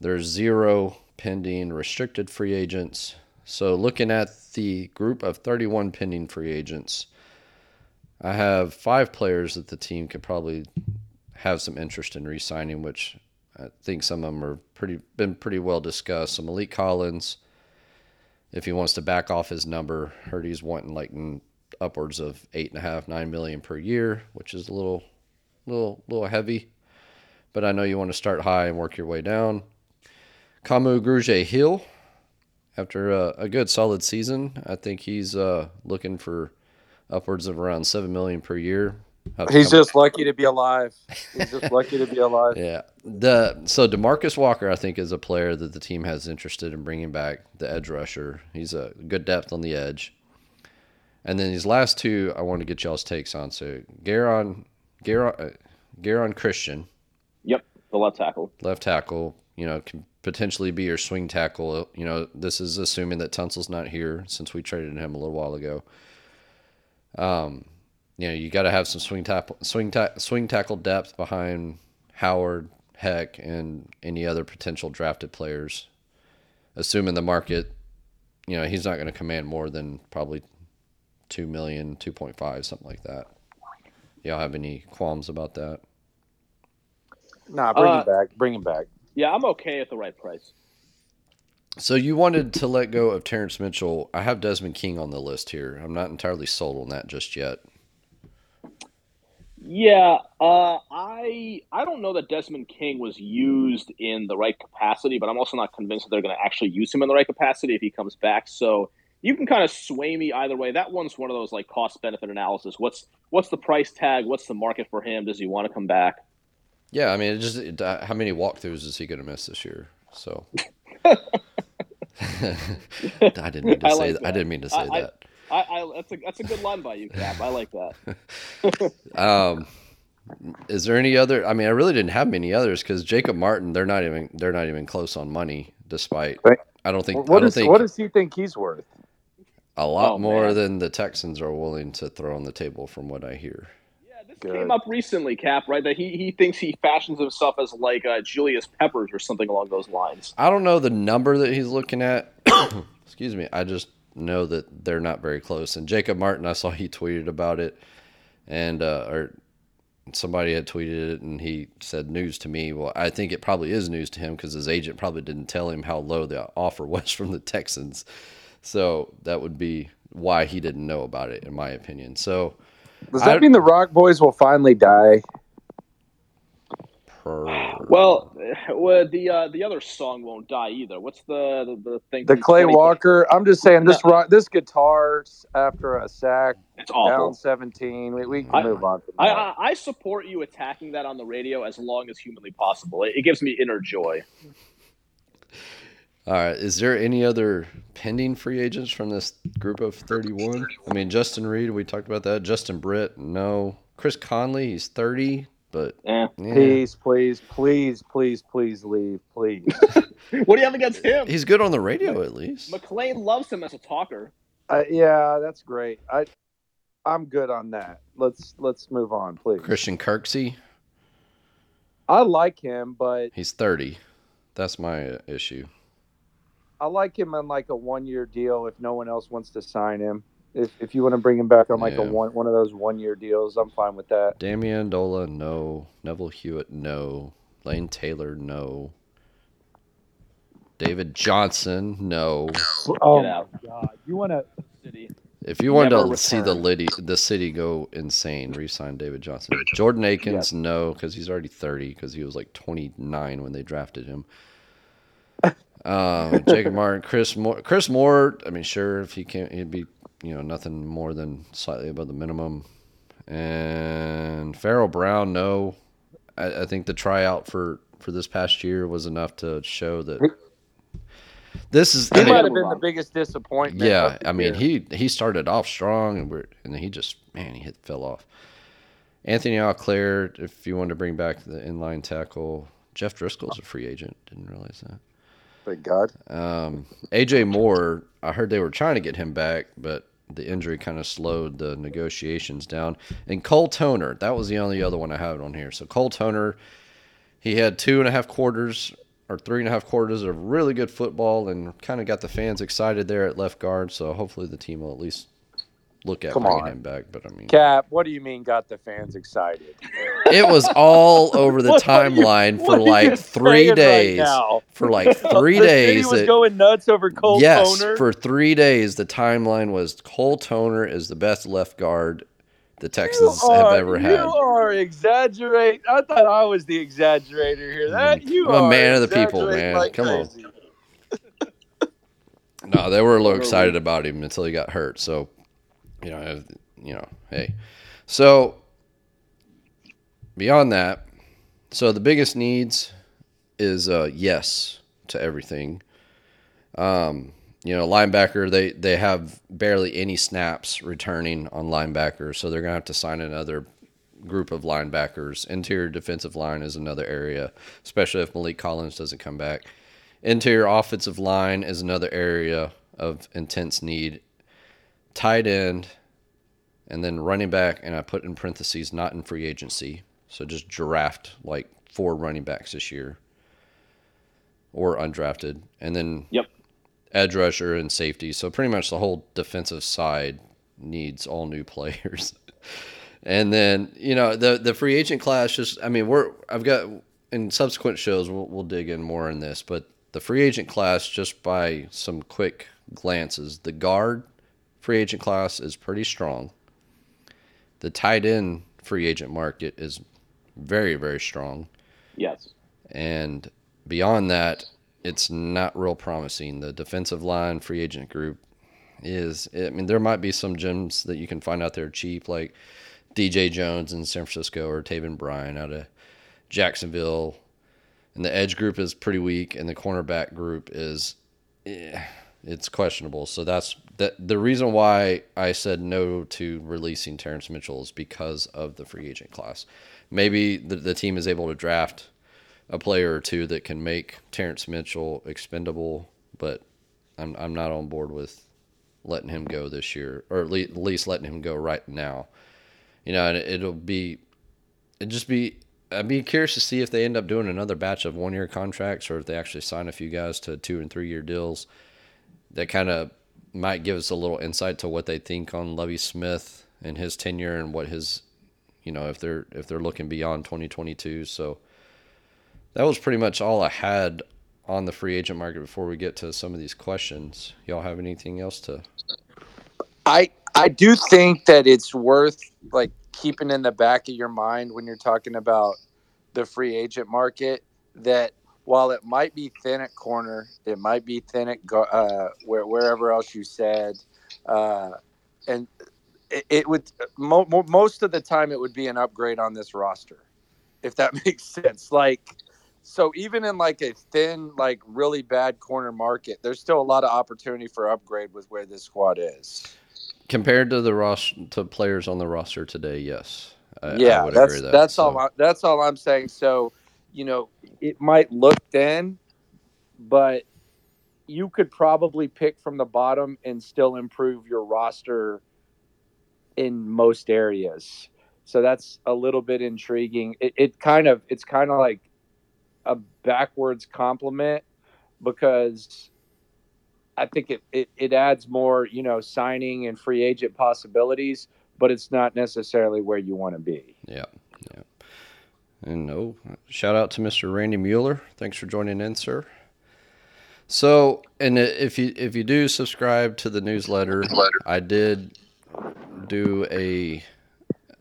There's zero pending restricted free agents. So looking at the group of 31 pending free agents, I have five players that the team could probably have some interest in re-signing, which I think some of them are pretty been pretty well discussed. So Maliek Collins, if he wants to back off his number, heard he's wanting like upwards of eight and a half, nine million per year, which is a little, little, little heavy. But I know you want to start high and work your way down. Kamu Grugier Hill, after a, a, good solid season, I think he's uh, looking for upwards of around seven million per year. He's just lucky to be alive. He's just lucky to be alive. Yeah. The so Demarcus Walker, I think, is a player that the team has interested in bringing back. The edge rusher. He's a good depth on the edge. And then these last two, I want to get y'all's takes on. So Garon, Garon, uh, Geron Christian. Yep, the left tackle. Left tackle. You know, can potentially be your swing tackle. You know, this is assuming that Tunsil's not here since we traded him a little while ago. Um, you know, you got to have some swing tackle, swing ta- swing tackle depth behind Howard, Heck, and any other potential drafted players. Assuming the market, you know, he's not going to command more than probably two million, two point five, something like that. Y'all have any qualms about that? Nah, bring uh, him back. Bring him back. Yeah, I'm okay at the right price. So you wanted to let go of Terrance Mitchell. I have Desmond King on the list here. I'm not entirely sold on that just yet. Yeah, uh, I I don't know that Desmond King was used in the right capacity, but I'm also not convinced that they're going to actually use him in the right capacity if he comes back. So you can kind of sway me either way. That one's one of those like cost benefit analysis. What's what's the price tag? What's the market for him? Does he want to come back? Yeah, I mean, it just it, uh, how many walkthroughs is he going to miss this year? So I didn't mean to I say like that. that. I didn't mean to say I, that. I, I, that's a that's a good line by you, Cap. I like that. um, is there any other? I mean, I really didn't have many others because Jacob Martin, they're not even they're not even close on money. Despite, I don't think. What, don't is, think, what does he think he's worth? A lot oh, more man. than the Texans are willing to throw on the table, from what I hear. Yeah, this Good. came up recently, Cap. Right, that he he thinks he fashions himself as like uh, Julius Peppers or something along those lines. I don't know the number that he's looking at. Excuse me. I just know that they're not very close. And Jacob Martin, I saw he tweeted about it, and uh, or somebody had tweeted it, and he said news to me. Well, I think it probably is news to him because his agent probably didn't tell him how low the offer was from the Texans. So that would be why he didn't know about it, in my opinion. So does that I, mean the Rock Boys will finally die? Well, well, the uh, the other song won't die either. What's the the, the thing? The Clay Walker. I'm just saying this rock, this guitar after a sack it's awful. down 17. We, we can I, move on. I, I, I support you attacking that on the radio as long as humanly possible. It, it gives me inner joy. All right. Is there any other pending free agents from this group of 31? I mean, Justin Reid, we talked about that. Justin Britt, no. Chris Conley, he's 30. But yeah. please, please, please, please, please leave, please. what do you have against him? He's good on the radio, at least. McLean loves him as a talker. Uh, yeah, that's great. I, I'm good on that. Let's let's move on, please. Christian Kirksey. I like him, but he's 30. That's my issue. I like him on like a one year deal if no one else wants to sign him if, if you want to bring him back on like yeah. a one one of those one year deals, I'm fine with that. Danny Amendola, no. Neville Hewitt, no. Lane Taylor, no. David Johnson, no. Oh my God! You want to? If you want to see the city, the city go insane, resign David Johnson. Jordan Akins, no, because he's already 30, because he was like 29 when they drafted him. Um, Jacob Martin, Chris Moore, Chris Moore. I mean, sure, if he can't, he'd be you know nothing more than slightly above the minimum. And Pharaoh Brown, no, I, I think the tryout for for this past year was enough to show that this is. He might have been the biggest disappointment. Yeah, I mean year. he he started off strong and we're and then he just man he hit fell off. Anthony Auclair, if you want to bring back the inline tackle, Jeff Driskel's a free agent. Didn't realize that. Thank God. Um, AJ Moore, I heard they were trying to get him back, but the injury kind of slowed the negotiations down. And Cole Toner, that was the only other one I had on here. So Cole Toner, he had two and a half quarters or three and a half quarters of really good football and kind of got the fans excited there at left guard. So hopefully the team will at least look at Come bringing on. him back. But I mean, Cap, what do you mean got the fans excited? it was all over the timeline for like three saying right days. for like three the days. City was it- going nuts over Cole yes, Toner. for three days, the timeline was Cole Toner is the best left guard the Texans have are, ever You are exaggerating. I thought I was the exaggerator here. Mm, that you I'm a man of the people, man. like Come on. No, they were a little excited about him until he got hurt. So, you know, you know, hey. So beyond that, so the biggest needs is uh, yes to everything. Um, you know, linebacker they they have barely any snaps returning on linebacker, so they're gonna have to sign another group of linebackers. Interior defensive line is another area, especially if Maliek Collins doesn't come back. Interior offensive line is another area of intense need. Tight end, and then running back, and I put in parentheses not in free agency. So just draft like four running backs this year, or undrafted, and then Yep. edge rusher and safety. So pretty much the whole defensive side needs all new players. and then you know the the free agent class just I mean we're I've got in subsequent shows we'll we'll dig in more in this, but the free agent class just by some quick glances, the guard free agent class is pretty strong. The tight end free agent market is very very strong. Yes. And beyond that, it's not real promising. The defensive line free agent group is, I mean, there might be some gems that you can find out there cheap, like DJ Jones in San Francisco or Taven Bryan out of Jacksonville. And the edge group is pretty weak, and the cornerback group is, eh, it's questionable. So that's that. The reason why I said no to releasing Terrance Mitchell is because of the free agent class. Maybe the, the team is able to draft a player or two that can make Terrance Mitchell expendable, but I'm I'm not on board with letting him go this year, or at least, at least letting him go right now. You know, and it'll be it just be I'd be curious to see if they end up doing another batch of one year contracts or if they actually sign a few guys to two and three year deals. That kind of might give us a little insight to what they think on Lovie Smith and his tenure and what his you know if they're if they're looking beyond 2022. So that was pretty much all I had on the free agent market before we get to some of these questions. Y'all have anything else to? I I do think that it's worth like keeping in the back of your mind when you're talking about the free agent market that while it might be thin at corner, it might be thin at gu- uh, where, wherever else you said, uh, and it, it would mo- mo- most of the time it would be an upgrade on this roster, if that makes sense. Like, so even in like a thin, like really bad corner market, there's still a lot of opportunity for upgrade with where this squad is. Compared to the roster to players on the roster today, yes. I, I yeah, would that's that's So, all. I, that's all I'm saying. So, you know, it might look thin, but you could probably pick from the bottom and still improve your roster in most areas. So that's a little bit intriguing. It, it kind of it's kind of like a backwards compliment because I think it, it, it adds more, you know, signing and free agent possibilities, but it's not necessarily where you want to be. Yeah, yeah. And no, shout out to Mr. Randy Mueller. Thanks for joining in, sir. So, and if you if you do subscribe to the newsletter, I did do a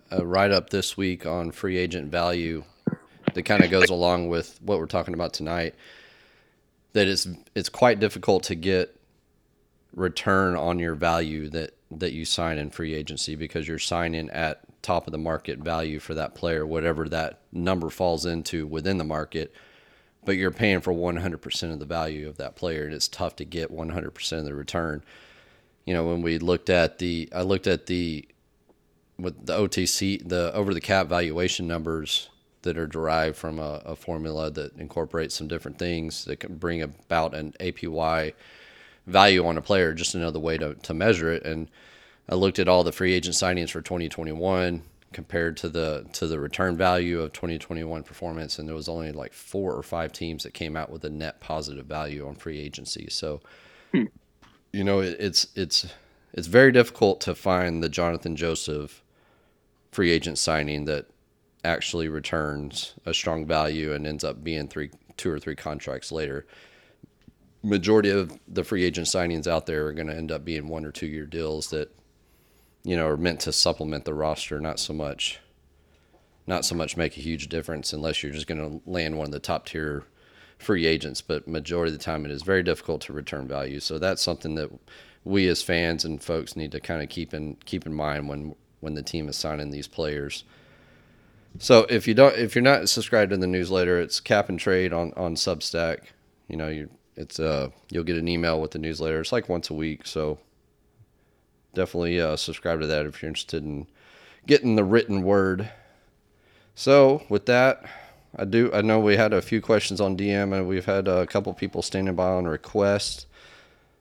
a write up this week on free agent value that kind of goes along with what we're talking about tonight. That it's it's quite difficult to get return on your value that that you sign in free agency because you're signing at top of the market value for that player, whatever that number falls into within the market. But you're paying for 100% of the value of that player, and it's tough to get 100% of the return. You know, when we looked at the, I looked at the, with the OTC, the over the cap valuation numbers that are derived from a, a formula that incorporates some different things that can bring about an APY value on a player, just another way to, to measure it. And I looked at all the free agent signings for 2021 compared to the to the return value of 2021 performance, and there was only like four or five teams that came out with a net positive value on free agency. So, hmm. you know, it, it's it's it's very difficult to find the Jonathan Joseph free agent signing that actually returns a strong value and ends up being three, two or three contracts later. Majority of the free agent signings out there are going to end up being one or two year deals that, you know, are meant to supplement the roster, not so much, not so much make a huge difference unless you're just going to land one of the top tier free agents. But majority of the time, it is very difficult to return value. So that's something that we as fans and folks need to kind of keep in keep in mind when when the team is signing these players. So if you don't, if you're not subscribed to the newsletter, it's Cap and Trade on on Substack. You know, you it's uh you'll get an email with the newsletter. It's like once a week, so definitely uh, subscribe to that if you're interested in getting the written word. So with that, I do I know we had a few questions on DM and we've had a couple people standing by on request.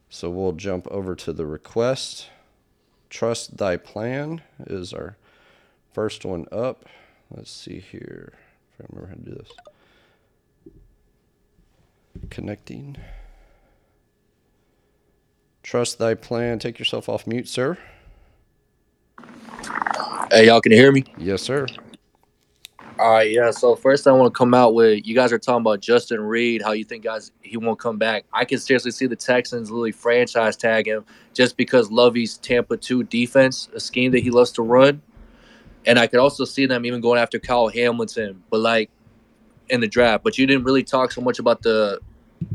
So we'll jump over to the request. Trust thy plan is our first one up. Let's see here. If I remember how to do this. Connecting. Trust thy plan. Take yourself off mute, sir. Hey, y'all can you hear me? Yes, sir. All right, yeah. So first, I want to come out with you guys are talking about Justin Reid, how you think guys he won't come back. I can seriously see the Texans literally franchise tag him just because Lovie's Tampa two defense, a scheme that he loves to run, and I could also see them even going after Kyle Hamilton, but like in the draft. But you didn't really talk so much about the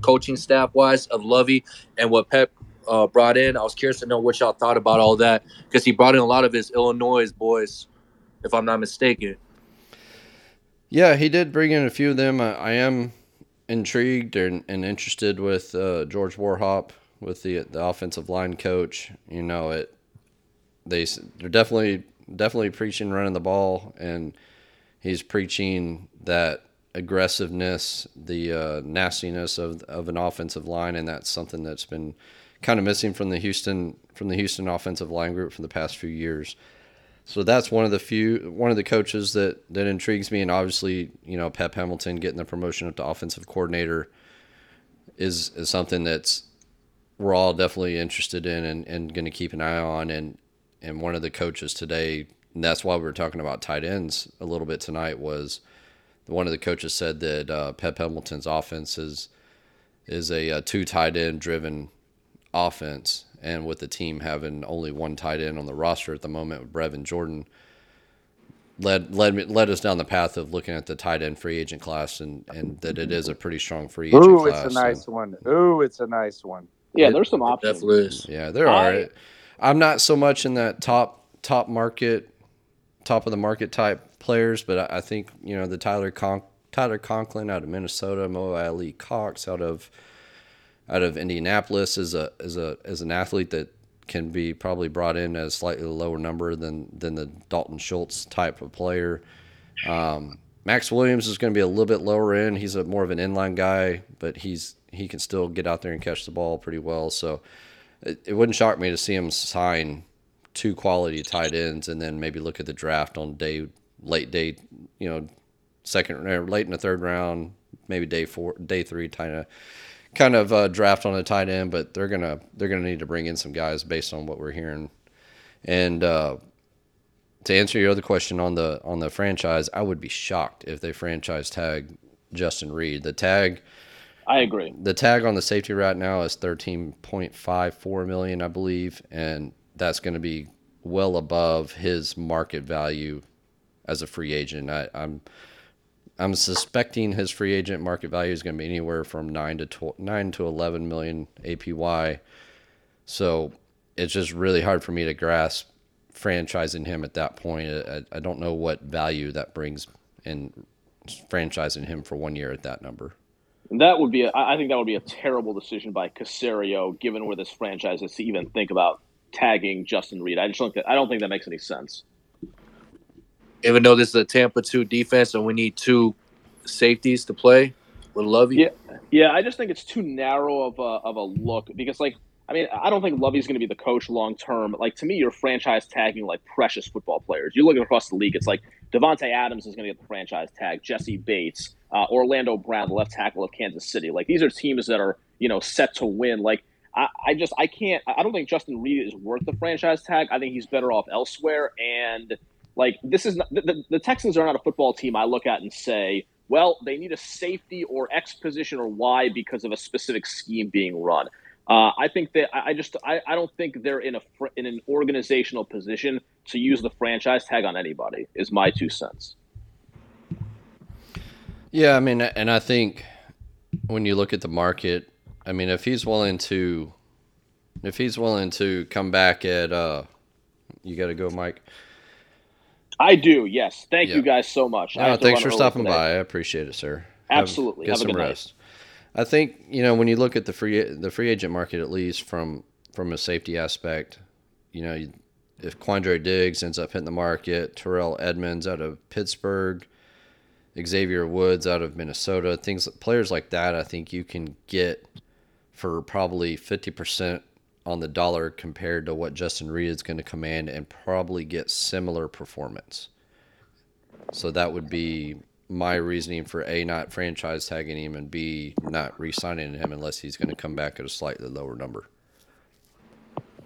coaching staff wise of Lovie and what Pep uh, brought in. I was curious to know what y'all thought about all that because he brought in a lot of his Illinois boys, if I'm not mistaken. Yeah, he did bring in a few of them. I, I am intrigued and, and interested with uh, George Warhop with the the offensive line coach. You know, it they they're definitely definitely preaching running the ball, and he's preaching that aggressiveness, the uh, nastiness of of an offensive line, and that's something that's been kind of missing from the Houston from the Houston offensive line group for the past few years. So that's one of the few one of the coaches that that intrigues me, and obviously, you know, Pep Hamilton getting the promotion up to offensive coordinator is is something that's we're all definitely interested in and, and going to keep an eye on. And and one of the coaches today, and that's why we were talking about tight ends a little bit tonight, was one of the coaches said that uh, Pep Hamilton's offense is is a, a two tight end driven offense and with the team having only one tight end on the roster at the moment with Brevin Jordan, led led me, led us down the path of looking at the tight end free agent class and and that it is a pretty strong free agent Ooh, class. it's a nice so, one. Ooh, it's a nice one. Yeah, It- there's some options. definitely is. yeah, there I- are. I'm not so much in that top top market, top of the market type players, but I, I think you know the Tyler Con- Tyler Conklin out of Minnesota, Mo Alie-Cox out of out of Indianapolis is a is a is an athlete that can be probably brought in at a slightly lower number than than the Dalton Schultz type of player. Um, Maxx Williams is going to be a little bit lower end. He's a more of an inline guy, but he's he can still get out there and catch the ball pretty well. So it, it wouldn't shock me to see him sign two quality tight ends and then maybe look at the draft on day late day, you know, second late in the third round, maybe day four, day three, kind of kind of uh, draft on a tight end. But they're gonna they're gonna need to bring in some guys based on what we're hearing. And uh, to answer your other question on the on the franchise, I would be shocked if they franchise tag Justin Reid. The tag I agree. the tag on the safety right now is 13.54 million, I believe, and that's going to be well above his market value as a free agent. I, I'm I'm suspecting his free agent market value is going to be anywhere from nine to 12, nine to 11 million APY. So it's just really hard for me to grasp franchising him at that point. I, I don't know what value that brings in franchising him for one year at that number. That would be, a, I think that would be a terrible decision by Caserio, given where this franchise is, to even think about tagging Justin Reid. I just don't I don't think that makes any sense. Even though this is a Tampa two defense and we need two safeties to play with Lovie. Yeah. Yeah, I just think it's too narrow of a, of a look because, like, I mean, I don't think Lovie's going to be the coach long term. Like, to me, you're franchise tagging like precious football players. You're looking across the league. It's like Davante Adams is going to get the franchise tag, Jessie Bates, uh, Orlando Brown, the left tackle of Kansas City. Like, these are teams that are, you know, set to win. Like, I, I just I can't. I don't think Justin Reid is worth the franchise tag. I think he's better off elsewhere. And like this is not, the, the Texans are not a football team. I look at and say, well, they need a safety or X position or Y because of a specific scheme being run. Uh, I think that I just I, I don't think they're in a in an organizational position to use the franchise tag on anybody. Is my two cents. Yeah, I mean, and I think when you look at the market, I mean, if he's willing to, if he's willing to come back at, uh, you got to go, Mike. I do. Yes. Thank yeah. you guys so much. No, thanks for stopping today. by. I appreciate it, sir. Absolutely. Have, get Have some rest. Night. I think you know when you look at the free the free agent market, at least from from a safety aspect, you know, if Quandre Diggs ends up hitting the market, Terrell Edmunds out of Pittsburgh, Xavier Woods out of Minnesota, things players like that, I think you can get for probably fifty percent on the dollar compared to what Justin Reid is going to command and probably get similar performance. So that would be my reasoning for A, not franchise tagging him, and B, not re signing him unless he's going to come back at a slightly lower number.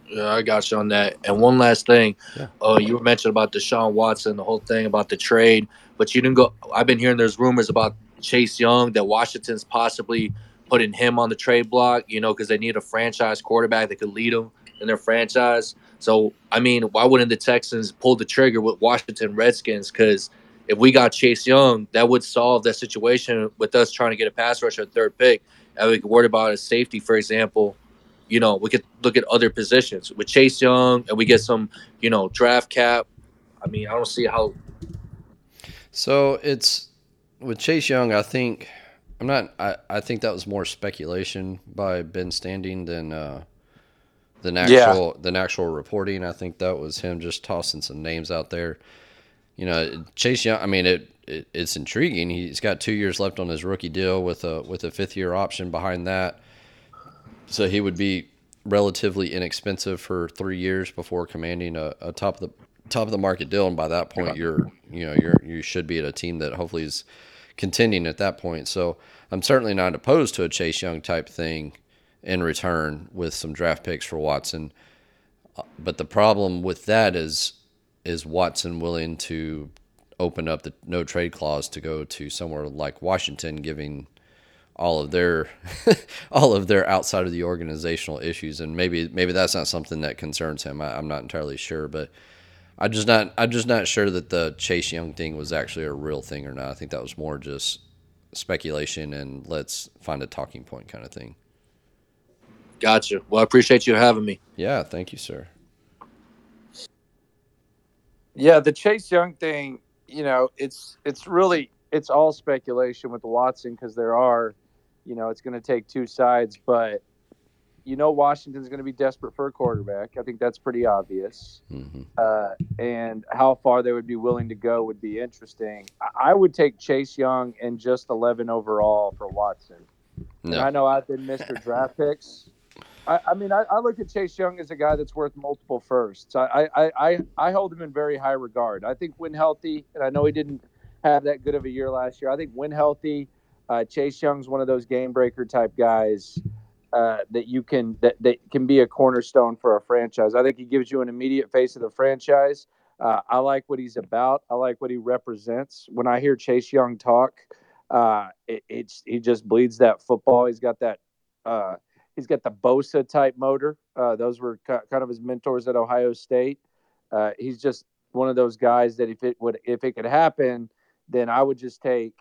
Yeah, I got you on that. And one last thing, yeah. uh, you mentioned about Deshaun Watson, the whole thing about the trade, but you didn't go. I've been hearing there's rumors about Chase Young that Washington's possibly putting him on the trade block, you know, because they need a franchise quarterback that could lead them in their franchise. So, I mean, why wouldn't the Texans pull the trigger with Washington Redskins? Because if we got Chase Young, that would solve that situation with us trying to get a pass rusher at third pick. And we could worry about a safety, for example. You know, we could look at other positions with Chase Young, and we get some, you know, draft cap. I mean, I don't see how. So it's with Chase Young. I think I'm not. I, I think that was more speculation by Ben Standig than uh, than actual yeah. than actual reporting. I think that was him just tossing some names out there. You know, Chase Young. I mean, it, it it's intriguing. He's got two years left on his rookie deal with a with a fifth year option behind that. So he would be relatively inexpensive for three years before commanding a, a top of the top of the market deal. And by that point, you're you know you're you should be at a team that hopefully is contending at that point. So I'm certainly not opposed to a Chase Young type thing in return with some draft picks for Watson. But the problem with that is is Watson willing to open up the no trade clause to go to somewhere like Washington, giving all of their all of their outside of the organizational issues, and maybe maybe that's not something that concerns him. I, am not entirely sure, but I just not I'm just not sure that the Chase Young thing was actually a real thing or not. I think that was more just speculation and let's find a talking point kind of thing. Gotcha. Well, I appreciate you having me. Yeah, thank you, sir. Yeah, the Chase Young thing, you know, it's it's really it's all speculation with Watson because there are, you know, it's going to take two sides, but you know Washington's going to be desperate for a quarterback. I think that's pretty obvious. Mm-hmm. Uh, and how far they would be willing to go would be interesting. I, I would take Chase Young and just 11 overall for Watson. No. I know I've been Mr. Draft Picks. I, I mean, I, I, look at Chase Young as a guy that's worth multiple firsts. I, I, I, I hold him in very high regard. I think when healthy, and I know he didn't have that good of a year last year, I think when healthy, uh, Chase Young's one of those game breaker type guys uh, that you can that, that can be a cornerstone for a franchise. I think he gives you an immediate face of the franchise. Uh, I like what he's about. I like what he represents. When I hear Chase Young talk, uh, it, it's he just bleeds that football. He's got that. Uh, he's got the Bosa type motor. Uh, those were kind of his mentors at Ohio State. Uh, he's just one of those guys that if it would if it could happen, then I would just take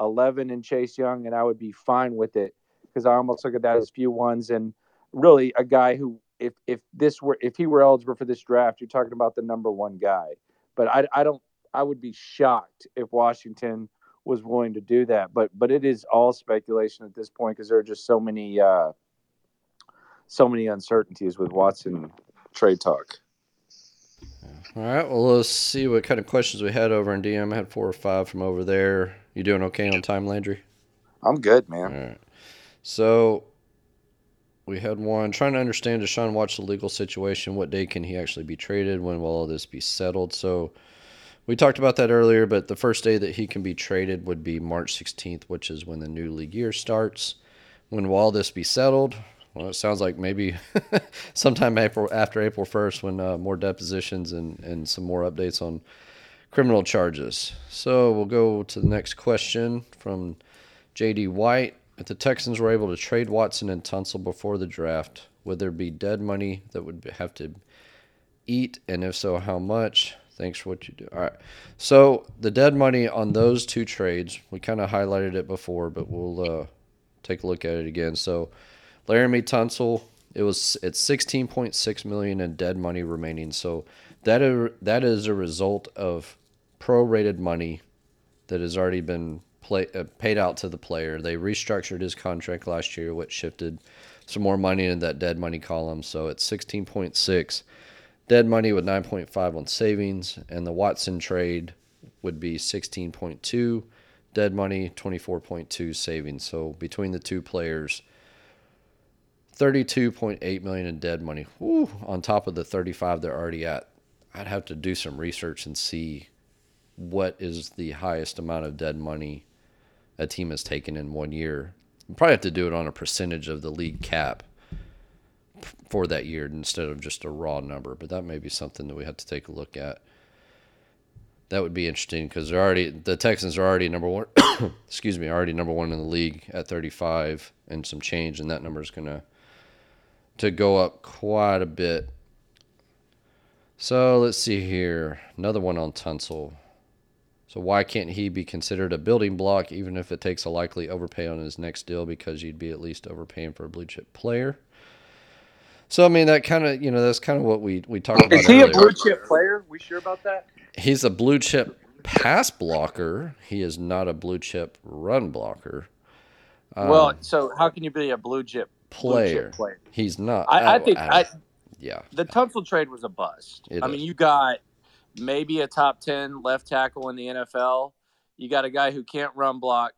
11 and Chase Young, and I would be fine with it because I almost look at that as few ones and really a guy who if if this were if he were eligible for this draft, you're talking about the number one guy. But I I don't I would be shocked if Washington was willing to do that. But but it is all speculation at this point because there are just so many uh, so many uncertainties with Watson trade talk. All right. Well, let's see what kind of questions we had over in DM. I had four or five from over there. You doing okay on time, Landry? I'm good, man. So we had one trying to understand Deshaun Watch the legal situation. What day can he actually be traded? When will all this be settled? So we talked about that earlier, but the first day that he can be traded would be March 16th, which is when the new league year starts. When will all this be settled? Well, it sounds like maybe sometime April after April first, when uh, more depositions and and some more updates on criminal charges. So we'll go to the next question from J.D. White. If the Texans were able to trade Watson and Tunsil before the draft, would there be dead money that would have to eat, and if so, how much? Thanks for what you do. All right. So the dead money on those two trades, we kind of highlighted it before, but we'll uh, take a look at it again. So Laremy Tunsil, it was it's 16.6 million in dead money remaining. So that is, that is a result of prorated money that has already been play, uh, paid out to the player. They restructured his contract last year, which shifted some more money into that dead money column. So it's 16.6 dead money with 9.5 on savings, and the Watson trade would be 16.2 dead money, 24.2 savings. So between the two players, 32.8 million in dead money. Whew, on top of the 35 they're already at. I'd have to do some research and see what is the highest amount of dead money a team has taken in one year. You probably have to do it on a percentage of the league cap for that year instead of just a raw number. But that may be something that we have to take a look at. That would be interesting because they're already the Texans are already number one. excuse me, already number one in the league at 35 and some change, and that number is gonna to go up quite a bit. So let's see here. Another one on Tunsil. So why can't he be considered a building block even if it takes a likely overpay on his next deal because you'd be at least overpaying for a blue chip player? So I mean that kind of you know that's kind of what we we talked about. Is he earlier. a blue chip player? We sure about that? He's a blue chip pass blocker. He is not a blue chip run blocker. Um, well, so how can you be a blue chip blue player. chip player? He's not. I, I think I, yeah. the Tunsil trade was a bust. It I is. mean, you got maybe a top ten left tackle in the NFL. You got a guy who can't run block.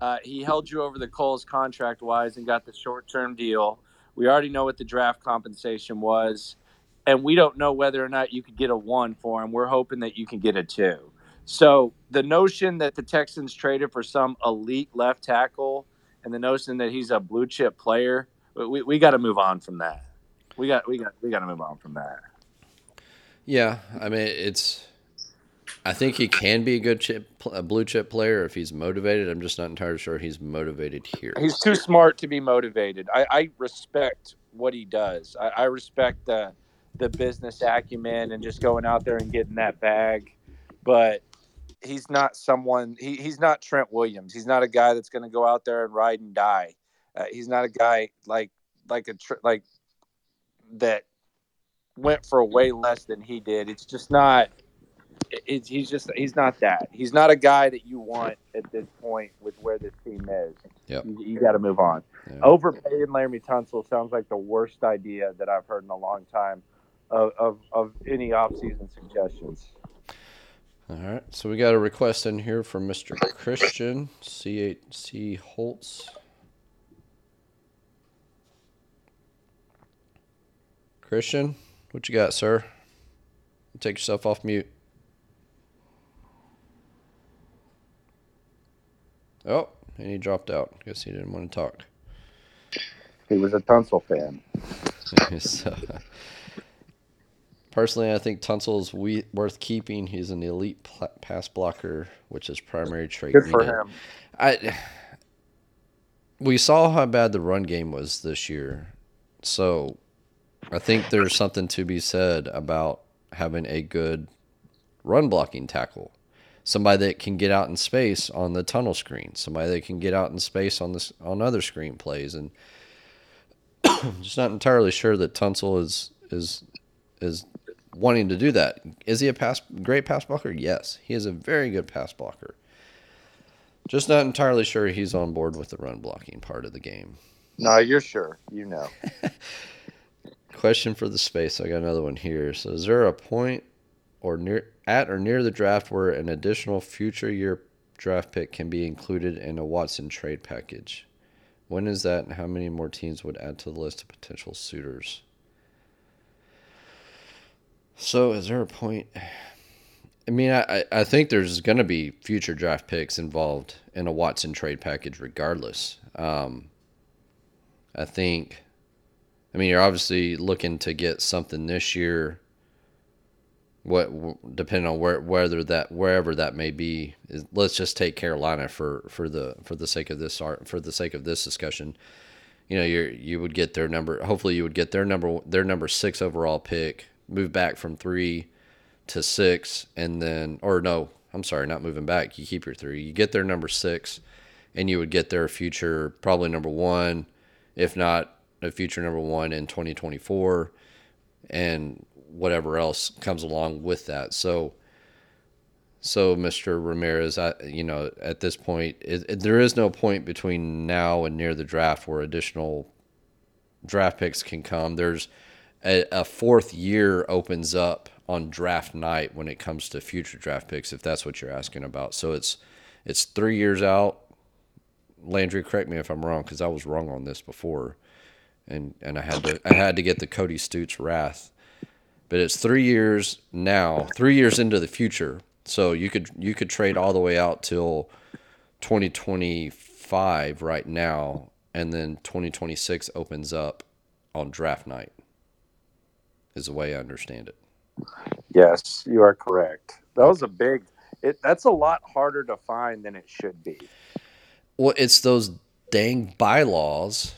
Uh, he held you over the coals contract wise and got the short term deal. We already know what the draft compensation was, and we don't know whether or not you could get a one for him. We're hoping that you can get a two. So the notion that the Texans traded for some elite left tackle and the notion that he's a blue chip player, we, we got to move on from that. We got we got we got to move on from that. Yeah, I mean it's. I think he can be a good chip, a blue chip player if he's motivated. I'm just not entirely sure he's motivated here. He's too smart to be motivated. I, I respect what he does. I, I respect the the business acumen and just going out there and getting that bag. But he's not someone. He, he's not Trent Williams. He's not a guy that's going to go out there and ride and die. Uh, he's not a guy like like a like that went for way less than he did. It's just not. It's, he's just he's not that. He's not a guy that you want at this point with where this team is. Yep. You, you got to move on. Yeah. Overpaying Laremy Tunsil sounds like the worst idea that I've heard in a long time of, of, of any offseason suggestions. All right, so we got a request in here from Mr. Christian C8C Holtz. Christian, what you got, sir? Take yourself off mute. Oh, and he dropped out. Guess he didn't want to talk. He was a Tunsil fan. so, personally, I think Tunsil's we, worth keeping. He's an elite pl- pass blocker, which is primary trait. Good for him. I we saw how bad the run game was this year, so I think there's something to be said about having a good run blocking tackle, somebody that can get out in space on the tunnel screen, somebody that can get out in space on this on other screen plays, and I'm just not entirely sure that Tunsil is is is wanting to do that. Is he a pass great pass blocker? Yes, he is a very good pass blocker. Just not entirely sure he's on board with the run blocking part of the game. No, you're sure. You know. Question for the space. I got another one here. So, is there a point or near at or near the draft where an additional future year draft pick can be included in a Watson trade package? When is that, and how many more teams would add to the list of potential suitors? So, is there a point? I mean, I, I think there's going to be future draft picks involved in a Watson trade package, regardless. Um, I think I mean, you're obviously looking to get something this year. What depending on where whether that wherever that may be, is, let's just take Carolina for for the for the sake of this art for the sake of this discussion. You know, you you would get their number. Hopefully, you would get their number their number six overall pick, move back from three to six, and then or no, I'm sorry, not moving back. You keep your three. You get their number six, and you would get their future probably number one, if not a future number one in 2024 and whatever else comes along with that. So, so Mr. Ramirez, I, you know, at this point, it, it, there is no point between now and near the draft where additional draft picks can come. There's a, a fourth year opens up on draft night when it comes to future draft picks, if that's what you're asking about. So it's it's three years out. Landry, correct me if I'm wrong, because I was wrong on this before and and I had to I had to get the Cody Stoots wrath. But it's three years now, three years into the future. So you could you could trade all the way out till 2025 right now, and then 2026 opens up on draft night. Is the way I understand it. Yes, you are correct. That was a big. It that's a lot harder to find than it should be. Well, it's those dang bylaws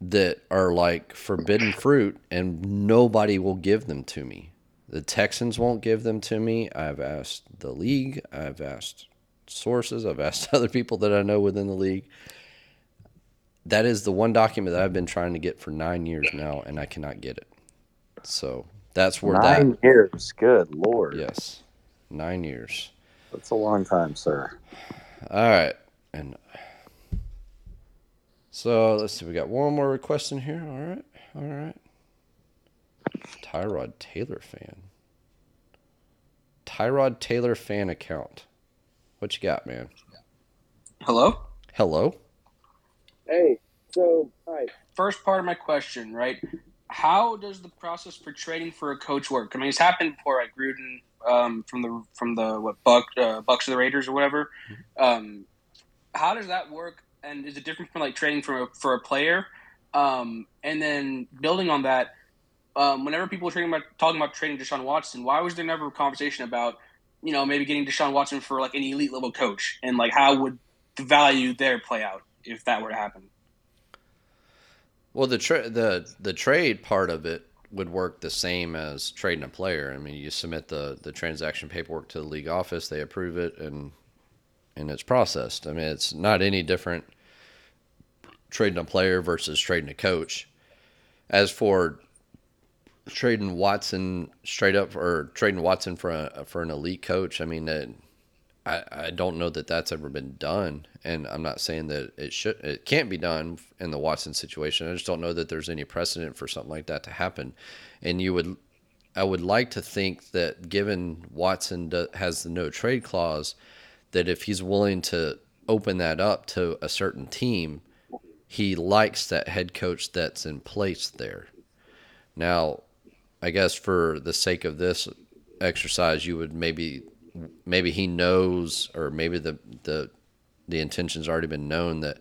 that are like forbidden fruit and nobody will give them to me. The Texans won't give them to me. I've asked the league, I've asked sources, I've asked other people that I know within the league. That is the one document that I've been trying to get for nine years now, and I cannot get it. So that's where nine that years. Good lord. Yes, nine years. That's a long time, sir. All right, and so let's see. We got one more request in here. All right. All right. Tyrod Taylor fan. Tyrod Taylor fan account. What you got, man? Hello? Hello? Hey, so, hi. First part of my question, right? How does the process for trading for a coach work? I mean, it's happened before, right? Gruden um, from the from the what Buck uh, Bucks of the Raiders or whatever. Um, how does that work and is it different from like trading for a, for a player? Um, and then building on that, um, whenever people are about talking about trading Deshaun Watson, why was there never a conversation about you know maybe getting Deshaun Watson for like an elite level coach and like how would the value there play out if that were to happen? Well, the tra- the the trade part of it would work the same as trading a player. I mean, you submit the the transaction paperwork to the league office, they approve it, and and it's processed. I mean, it's not any different trading a player versus trading a coach. As for trading Watson straight up or trading Watson for a for an elite coach, I mean, I I don't know that that's ever been done, and I'm not saying that it should it can't be done in the Watson situation. I just don't know that there's any precedent for something like that to happen, and you would. I would like to think that given Watson has the no trade clause, that if he's willing to open that up to a certain team, he likes that head coach that's in place there. Now, I guess for the sake of this exercise, you would maybe maybe he knows or maybe the the the intention's already been known that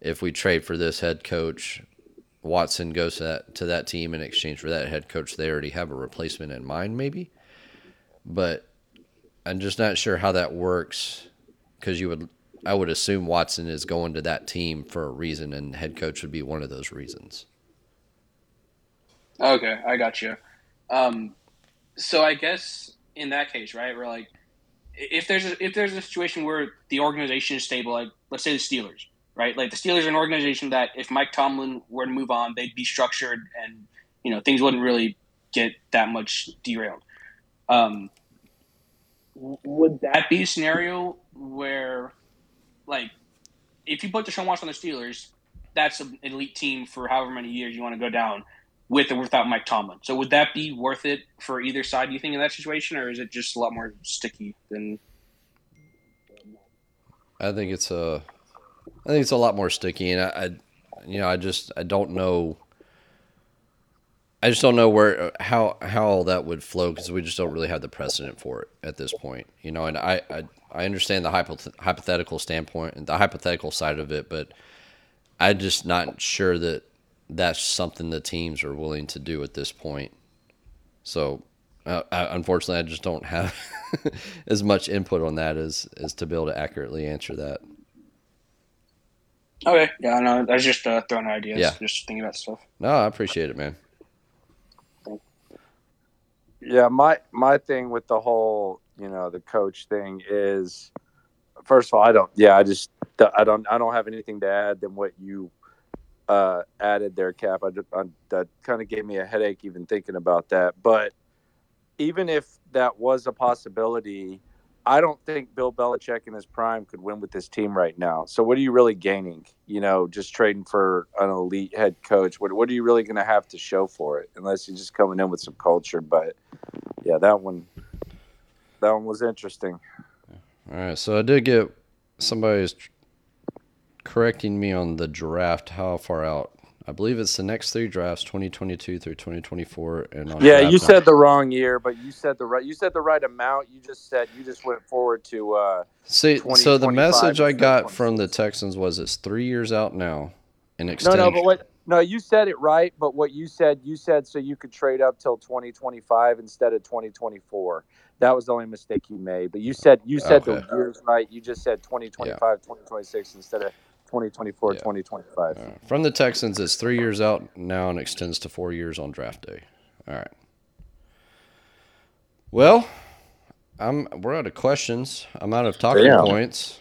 if we trade for this head coach, Watson goes to that to that team in exchange for that head coach. They already have a replacement in mind, maybe. But I'm just not sure how that works because you would I would assume Watson is going to that team for a reason, and head coach would be one of those reasons. Okay, I got you. Um, so I guess in that case, right, we're like, if there's a, if there's a situation where the organization is stable, like let's say the Steelers, right? Like the Steelers are an organization that if Mike Tomlin were to move on, they'd be structured, and you know things wouldn't really get that much derailed. Um, would that be a scenario where, like, if you put Deshaun Watson on the Steelers, that's an elite team for however many years you want to go down with or without Mike Tomlin. So would that be worth it for either side? Do you think in that situation, or is it just a lot more sticky than? I think it's a, I think it's a lot more sticky, and I, I you know, I just I don't know I just don't know where how how all that would flow because we just don't really have the precedent for it at this point, you know. And I I, I understand the hypo, hypothetical standpoint and the hypothetical side of it, but I'm just not sure that that's something the teams are willing to do at this point. So, uh, I, unfortunately, I just don't have as much input on that as as to be able to accurately answer that. Okay, yeah, no, I was just uh, throwing ideas. Yeah. just thinking about stuff. No, I appreciate it, man. Yeah, my my thing with the whole, you know, the coach thing is first of all, I don't yeah, I just I don't I don't have anything to add than what you uh added there cap. I, I that kind of gave me a headache even thinking about that. But even if that was a possibility, I don't think Bill Belichick in his prime could win with this team right now. So what are you really gaining? You know, just trading for an elite head coach. What what are you really going to have to show for it? Unless you're just coming in with some culture. But yeah, that one that one was interesting. All right, so I did get somebody's correcting me on the draft. How far out? I believe it's the next three drafts, 2022 through 2024, and on Yeah, you night- said the wrong year, but you said the right you said the right amount. You just said you just went forward to uh See, so the message I got from the Texans was it's three years out now, and No, extend. no, but what no, you said it right, but what you said, you said so you could trade up till 2025 instead of 2024. That was the only mistake you made. But you said you said the years right. You just said 2025, 2026 instead of 2024, Yeah. 2025. All right. From the Texans, it's three years out now and extends to four years on draft day. All right. Well, I'm we're out of questions. I'm out of talking Damn. points.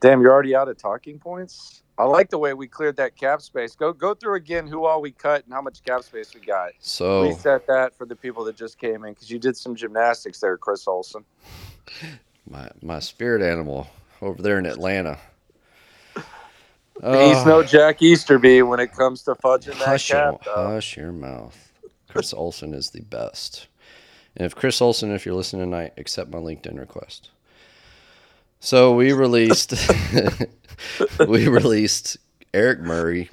Damn, you're already out of talking points. I like the way we cleared that cap space. Go go through again who all we cut and how much cap space we got. So Reset that for the people that just came in because you did some gymnastics there, Chris Olson. my my spirit animal over there in Atlanta. He's Oh, no Jack Easterby when it comes to fudging that hush, your, cap. though. hush your mouth. Chris Olson is the best. And if Chris Olson, if you're listening tonight, accept my LinkedIn request. So we released we released Eric Murray,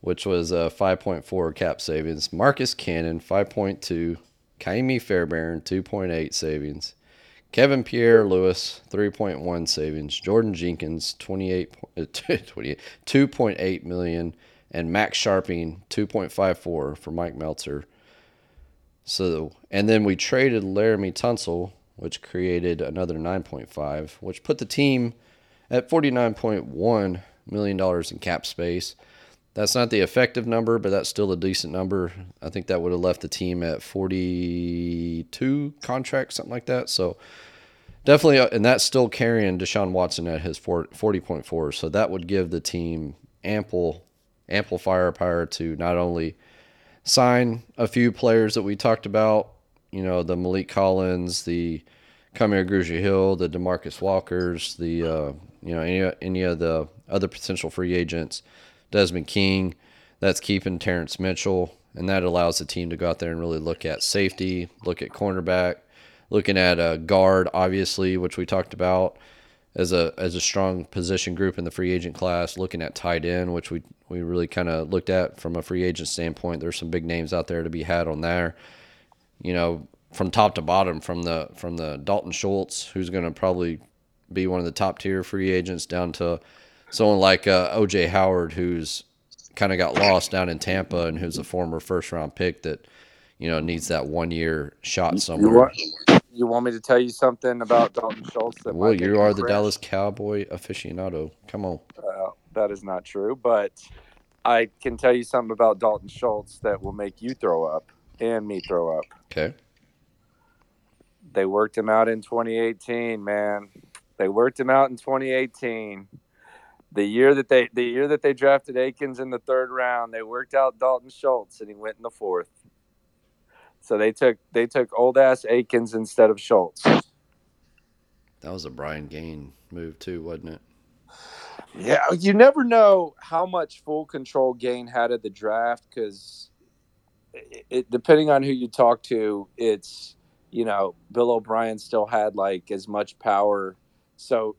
which was a 5.4 cap savings. Marcus Cannon 5.2, Kaimi Fairbairn 2.8 savings. Kevin Pierre-Louis 3.1 savings. Jordan Jenkins 28 uh, 28 2.8 million and Max Scharping 2.54 for Mike Meltser. So, and then we traded Laremy Tunsil, which created another 9.5, which put the team at 49.1 million dollars in cap space. That's not the effective number, but that's still a decent number. I think that would have left the team at 42 contracts, something like that. So definitely, uh, and that's still carrying Deshaun Watson at his 40.4. So that would give the team ample, ample firepower to not only sign a few players that we talked about, you know, the Maliek Collins, the Kamu Grugier-Hill, the Demarcus Walkers, the uh, you know any any of the other potential free agents, Desmond King, that's keeping Terrance Mitchell, and that allows the team to go out there and really look at safety, look at cornerback, looking at a guard, obviously, which we talked about as a as a strong position group in the free agent class, looking at tight end, which we we really kind of looked at from a free agent standpoint. There's some big names out there to be had on there. You know, from top to bottom, from the from the Dalton Schultz, who's going to probably be one of the top tier free agents, down to someone like uh, OJ Howard, who's kind of got lost down in Tampa and who's a former first round pick that you know needs that one year shot You somewhere. want, you want me to tell you something about Dalton Schultz? That Well, you are the? Dallas Cowboy aficionado. Come on. Uh, that is not true, but I can tell you something about Dalton Schultz that will make you throw up and me throw up. Okay. They worked him out in 2018, man. They worked him out in 2018. The year that they the year that they drafted Akins in the third round, they worked out Dalton Schultz and he went in the fourth. So they took they took old ass Akins instead of Schultz. That was a Brian Gaine move too, wasn't it? Yeah, you never know how much full control Gaine had of the draft because depending on who you talk to, it's you know Bill O'Brien still had like as much power. So,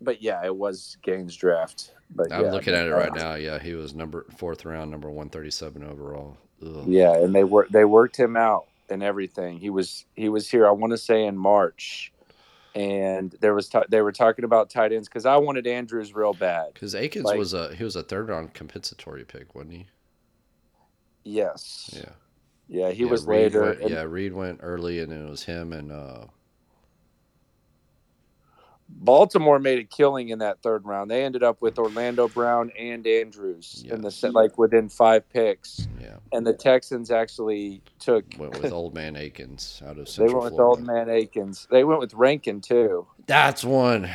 but yeah, it was Gaine's draft. But I'm yeah, looking at it uh, right now. Yeah, he was number fourth round, number 137 overall. Ugh. Yeah, and they worked they worked him out and everything. He was he was here. I want to say in March, and there was t- they were talking about tight ends because I wanted Andrews real bad. Because Akins Like- was a he was a third round compensatory pick, wasn't he? Yes. Yeah. Yeah, he yeah, was Reid later. Went, and yeah, Reid went early, and it was him and uh, Baltimore made a killing in that third round. They ended up with Orlando Brown and Andrews in the set, like within five picks. yeah, And the Texans actually took. went with Old Man Akins out of They went with Florida. Old Man Akins. They went with Rankin too. That's one.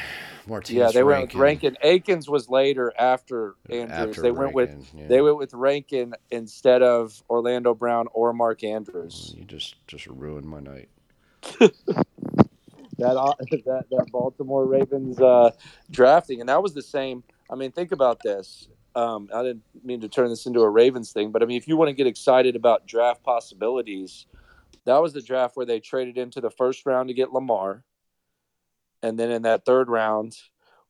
Martinez yeah, they went with Rankin. Akins was later after Andrews. After they went with yeah. they went with Rankin instead of Orlando Brown or Mark Andrews. Mm, you just just ruined my night. that uh, that that Baltimore Ravens uh, drafting, and that was the same. I mean, think about this. Um, I didn't mean to turn this into a Ravens thing, but I mean, if you want to get excited about draft possibilities, that was the draft where they traded into the first round to get Lamar, and then in that third round,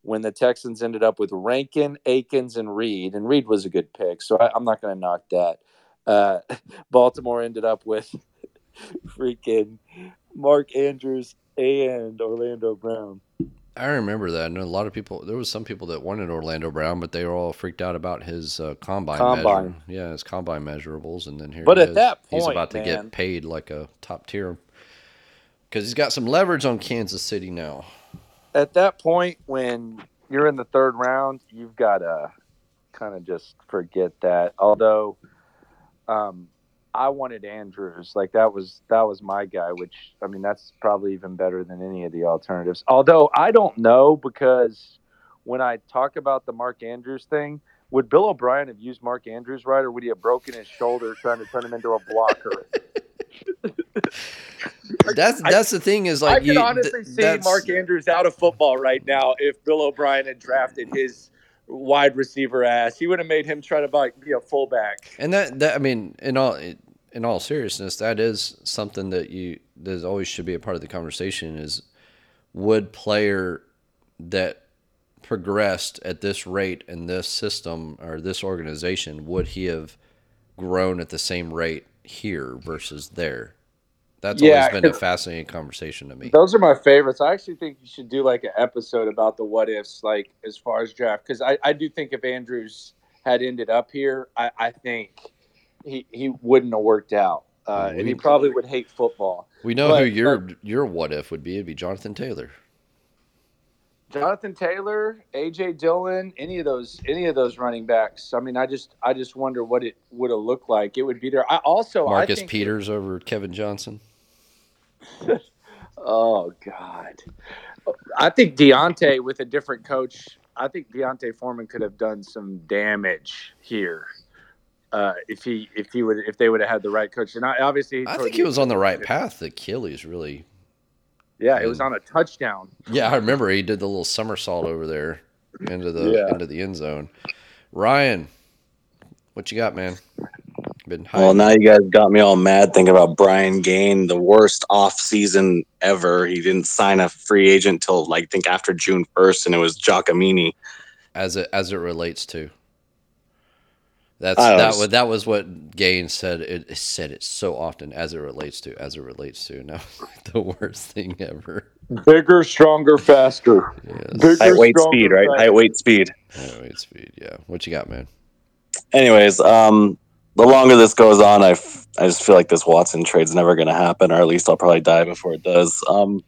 when the Texans ended up with Rankin, Akins, and Reid, and Reid was a good pick, so I, I'm not going to knock that. Uh, Baltimore ended up with freaking Mark Andrews and Orlando Brown. I remember that, and a lot of people. There was some people that wanted Orlando Brown, but they were all freaked out about his uh, combine, Combine. measure. Yeah, his combine measurables, and then here. But at is. that he's about to man- get paid like a top tier because he's got some leverage on Kansas City now. At that point, when you're in the third round, you've got to kind of just forget that. Although, um, I wanted Andrews, like that was that was my guy. Which I mean, that's probably even better than any of the alternatives. Although I don't know because when I talk about the Mark Andrews thing, would Bill O'Brien have used Mark Andrews right, or would he have broken his shoulder trying to turn him into a blocker? That's I- that's the thing is I like can you. honestly th- see Mark Andrews out of football right now if Bill O'Brien had drafted his wide receiver ass. He would have made him try to like, be a fullback. And that, that I mean, in all in all seriousness, that is something that you that always should be a part of the conversation. Is would player that progressed at this rate in this system or this organization would he have grown at the same rate here versus there? That's Yeah, always been a fascinating conversation to me. Those are my favorites. I actually think you should do like an episode about the what ifs, like as far as draft, because I, I do think if Andrews had ended up here, I, I think he he wouldn't have worked out, uh, and he probably would hate football. We know but- who your your what if would be. It'd be Jonathan Taylor. Jonathan Taylor, AJ Dillon, any of those any of those running backs. I mean, I just I just wonder what it would have looked like. It would be there. I also I Marcus think- Peters over Kevin Johnson. Oh God, I think D'Onta with a different coach. I think D'Onta Foreman could have done some damage here. Uh, if he if he would if they would have had the right coach, and I, obviously I think he was on the right path. The Achilles really Yeah, it was on a touchdown. Yeah, I remember he did the little somersault over there into the Yeah. into the end zone. Ryan, what you got, man? Been Well, now you guys got me all mad thinking about Brian Gaine, the worst off season ever. He didn't sign a free agent till like I think after June first, and it was Giacomini. as it as it relates to. That's that know. was that was what Gaines said. It, it said it so often as it relates to as it relates to. Now the worst thing ever. Bigger, stronger, faster. Yes. Bigger, Height, weight, stronger, speed, right? faster. Height, weight, speed. Wait, speed. Yeah. What you got, man? Anyways, um, the longer this goes on, I, f- I just feel like this Watson trade's never going to happen, or at least I'll probably die before it does. Um,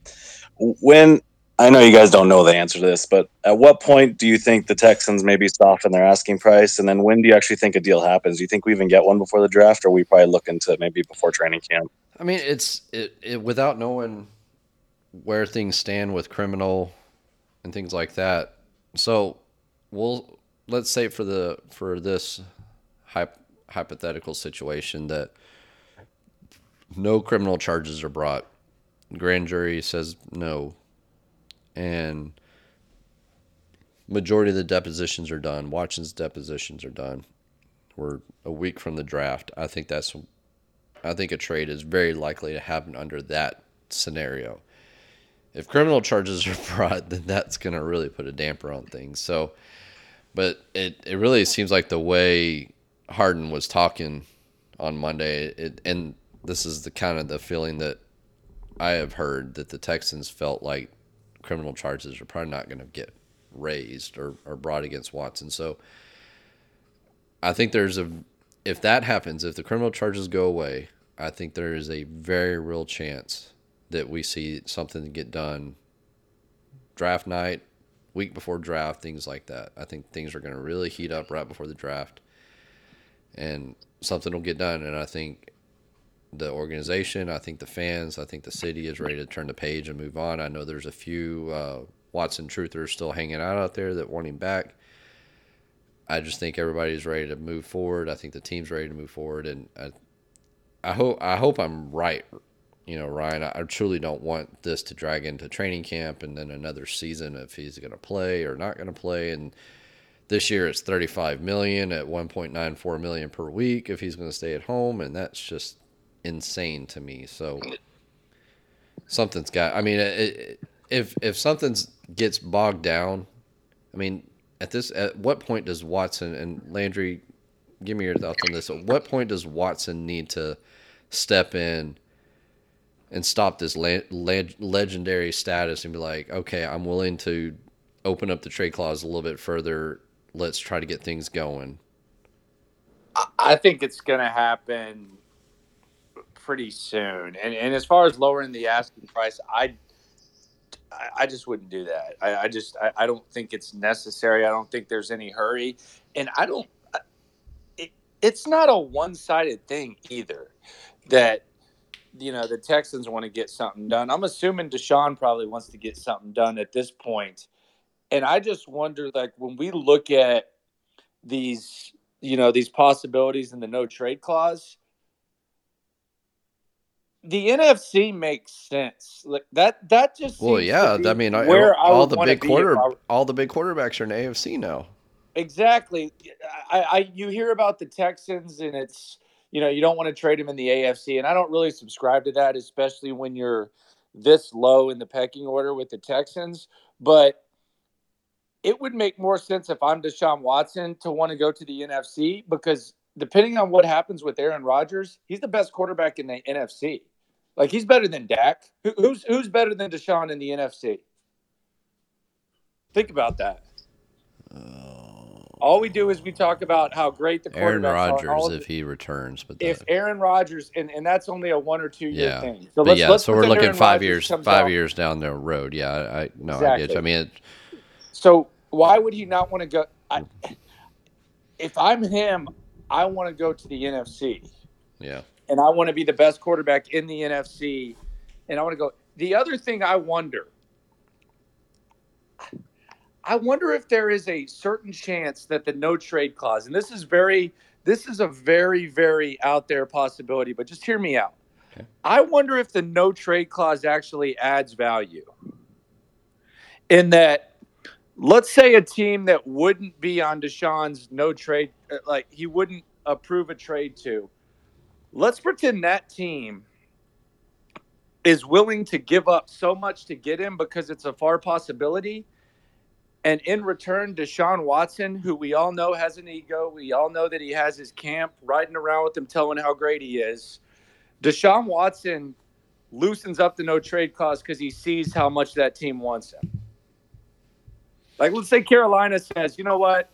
when I know you guys don't know the answer to this, but at what point do you think the Texans maybe soften their asking price, and then when do you actually think a deal happens? Do you think we even get one before the draft, or we probably look into maybe before training camp? I mean, it's it, it without knowing where things stand with criminal and things like that. So, we'll let's say for the for this hyp, hypothetical situation that no criminal charges are brought. Grand jury says no, and majority of the depositions are done. Watson's depositions are done. We're a week from the draft. I think that's I think a trade is very likely to happen under that scenario. If criminal charges are brought, then that's going to really put a damper on things. So, but it, it really seems like the way Hardin was talking on Monday, it, and this is the kind of the feeling that I have heard that the Texans felt like criminal charges are probably not going to get raised or, or brought against Watson. So I think there's a if that happens, if the criminal charges go away, I think there is a very real chance that we see something get done draft night, week before draft, things like that. I think things are going to really heat up right before the draft, and something will get done. And I think the organization, I think the fans, I think the city is ready to turn the page and move on. I know there's a few uh, Watson truthers still hanging out out there that want him back. I just think everybody's ready to move forward. I think the team's ready to move forward, and I, I hope I hope I'm right. You know, Ryan, I, I truly don't want this to drag into training camp and then another season if he's going to play or not going to play. And this year it's 35 million at 1.94 million per week if he's going to stay at home, and that's just insane to me. So something's got. I mean, it, it, if if something's gets bogged down, I mean, at this at what point does Watson and Landry give me your thoughts on this? At what point does Watson need to step in and stop this le- le- legendary status and be like, okay, I'm willing to open up the trade clause a little bit further. Let's try to get things going. I think it's going to happen pretty soon. And and as far as lowering the asking price, I I just wouldn't do that. I, I just I, I, don't think it's necessary. I don't think there's any hurry, and I don't. It, it's not a one-sided thing either. That you know the Texans want to get something done. I'm assuming Deshaun probably wants to get something done at this point, and I just wonder, like when we look at these, you know, these possibilities in the no trade clause the NFC makes sense. Like that that just Well, yeah, I mean where all, the big quarter all the big quarterbacks are in AFC now. Exactly. I, I you hear about the Texans and it's you know, you don't want to trade them in the AFC and I don't really subscribe to that especially when you're this low in the pecking order with the Texans, but it would make more sense if I'm Deshaun Watson to want to go to the NFC because depending on what happens with Aaron Rodgers, he's the best quarterback in the NFC. Like he's better than Dak. Who, who's who's better than Deshaun in the NFC? Think about that. All we do is we talk about how great the Aaron Rodgers if he returns, but if Aaron Rodgers and, and that's only a one or two year yeah. thing. So let's, yeah, let's so we're looking Aaron five Rodgers years, five out. years down the road. Yeah, I, I no, exactly. I get. You. I mean, it, so why would he not want to go? I, mm. if I'm him, I want to go to the NFC. Yeah. And I want to be the best quarterback in the NFC. And I want to go. The other thing I wonder, I wonder if there is a certain chance that the no trade clause, and this is very, this is a very, very out there possibility, but just hear me out. Okay. I wonder if the no trade clause actually adds value in that let's say a team that wouldn't be on Deshaun's no trade, uh, like he wouldn't approve a trade to. Let's pretend that team is willing to give up so much to get him because it's a far possibility. And in return, Deshaun Watson, who we all know has an ego, we all know that he has his camp riding around with him, telling how great he is. Deshaun Watson loosens up the no trade clause because he sees how much that team wants him. Like, let's say Carolina says, you know what?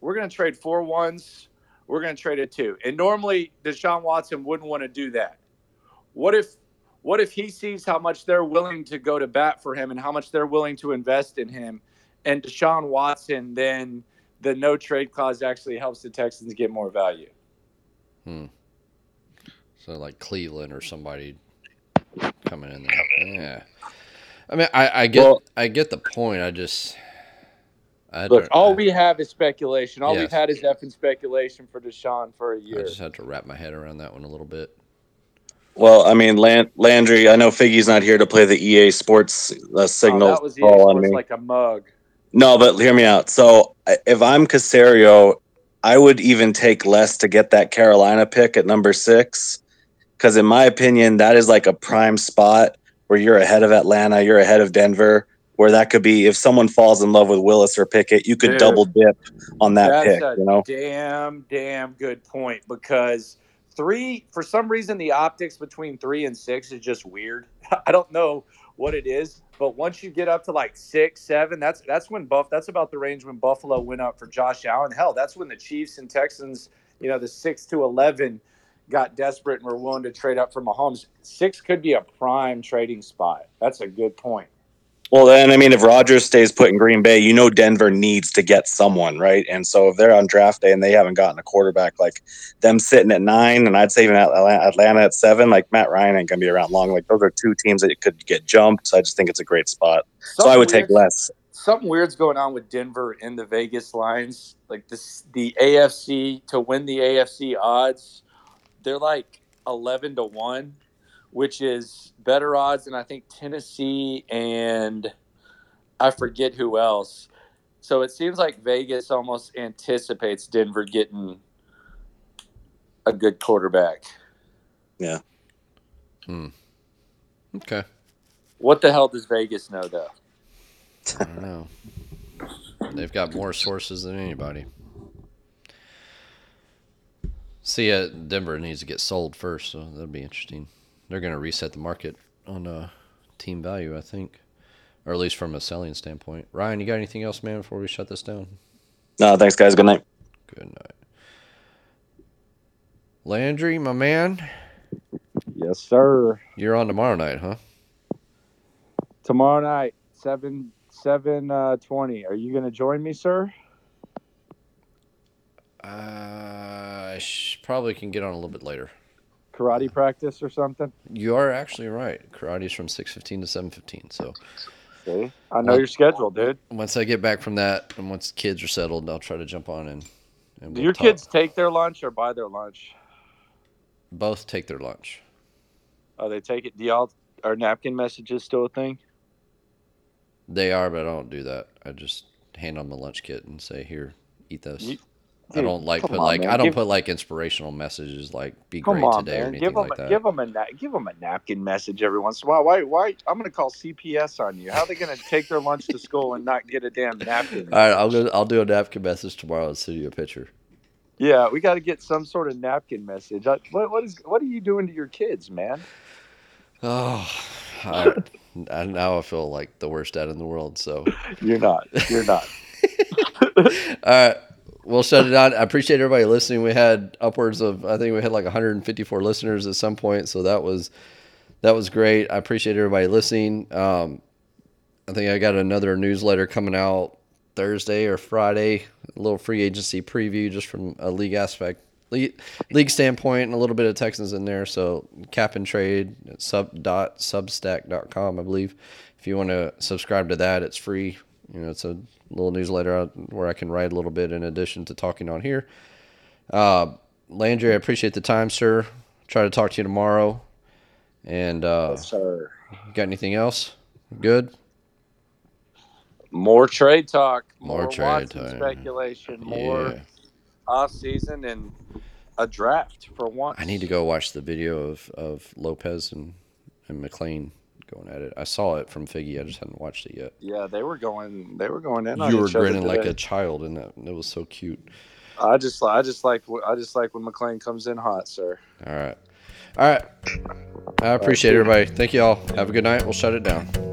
We're going to trade four ones. We're going to trade a two. And normally, Deshaun Watson wouldn't want to do that. What if, what if he sees how much they're willing to go to bat for him and how much they're willing to invest in him, and Deshaun Watson then the no trade clause actually helps the Texans get more value. Hmm. So like Cleveland or somebody coming in there. Yeah. I mean, I, I get well, I get the point. I just I look. All I, we have is speculation. All yes. we've had is effing speculation for Deshaun for a year. I just had to wrap my head around that one a little bit. Well, I mean, Land- Landry. I know Figgy's not here to play the EA Sports uh, signal. Oh, that was EA Sports like a mug. No, but hear me out. So if I'm Caserio, I would even take less to get that Carolina pick at number six, because in my opinion, that is like a prime spot where you're ahead of Atlanta, you're ahead of Denver, where that could be if someone falls in love with Willis or Pickett, you could Dude, double dip on that pick. you know, damn, damn good point because three for some reason the optics between three and six is just weird. I don't know what it is, but once you get up to like six, seven, that's that's when Buff. That's about the range when Buffalo went up for Josh Allen. Hell, that's when the Chiefs and Texans you know the six to eleven got desperate and were willing to trade up for Mahomes. Six could be a prime trading spot. That's a good point. Well, then, I mean, if Rodgers stays put in Green Bay, you know Denver needs to get someone, right? And so if they're on draft day and they haven't gotten a quarterback, like them sitting at nine, and I'd say even Atlanta at seven, like Matt Ryan ain't gonna be around long. Like those are two teams that could get jumped. So I just think it's a great spot. so I would take less. Something weird's going on with Denver in the Vegas lines. Like this, the AFC to win the AFC odds, they're like eleven to one which is better odds than I think Tennessee and I forget who else. So it seems like Vegas almost anticipates Denver getting a good quarterback. Yeah. Hmm. Okay. What the hell does Vegas know though? I don't know. They've got more sources than anybody. See, uh, Denver needs to get sold first, so that'll be interesting they're going to reset the market on uh, team value, I think, or at least from a selling standpoint. Ryan, you got anything else, man, before we shut this down? No, thanks, guys. Good night. Good night. Landry, my man. Yes, sir. You're on tomorrow night, huh? Tomorrow night, seven seven uh, twenty. Are you going to join me, sir? Uh, I sh- probably can get on a little bit later karate practice or something? You are actually right. Karate's from six fifteen to seven fifteen. So, see, I know your schedule, dude. Once I get back from that, and once kids are settled, I'll try to jump on and. and Do we'll your talk. kids take their lunch or buy their lunch? Both take their lunch. Oh, they take it. Do y'all are napkin messages still a thing? They are, but I don't do that. I just hand them a lunch kit and say, "Here, eat this." You, I don't like put on, like man. I don't give, put like inspirational messages like "Be great on, today" man. or anything give them, like that. Give them a give them a napkin message every once in a while. Why? Why? I'm going to call CPS on you. How are they going to take their lunch to school and not get a damn napkin? All right, I'll go, I'll do a napkin message tomorrow and send you a picture. Yeah, we got to get some sort of napkin message. What, what is what are you doing to your kids, man? Oh, I, I, now I feel like the worst dad in the world. So you're not. You're not. All right we'll shut it down. I appreciate everybody listening. We had upwards of I think we had like 154 listeners at some point, so that was that was great. I appreciate everybody listening. Um, I think I got another newsletter coming out Thursday or Friday, a little free agency preview just from a league aspect, league, league standpoint, and a little bit of Texans in there. So cap and trade sub dot substack.com, I believe. If you want to subscribe to that, it's free. You know, it's a little newsletter where I can write a little bit in addition to talking on here. Uh, Landry, I appreciate the time, sir. Try to talk to you tomorrow. And uh, yes, sir. Got anything else? Good. More trade talk. More, more trade talk. Speculation. More yeah. off season and a draft for once. I need to go watch the video of, of Lopez and, and McClain going at it. I saw it from Figgy. I just hadn't watched it yet. Yeah, they were going. They were going in. You were grinning like a child, and that it was so cute. I just, I just like, I just like when McClain comes in hot, sir. All right, all right. I appreciate right, everybody. Thank you all. Have a good night. We'll shut it down.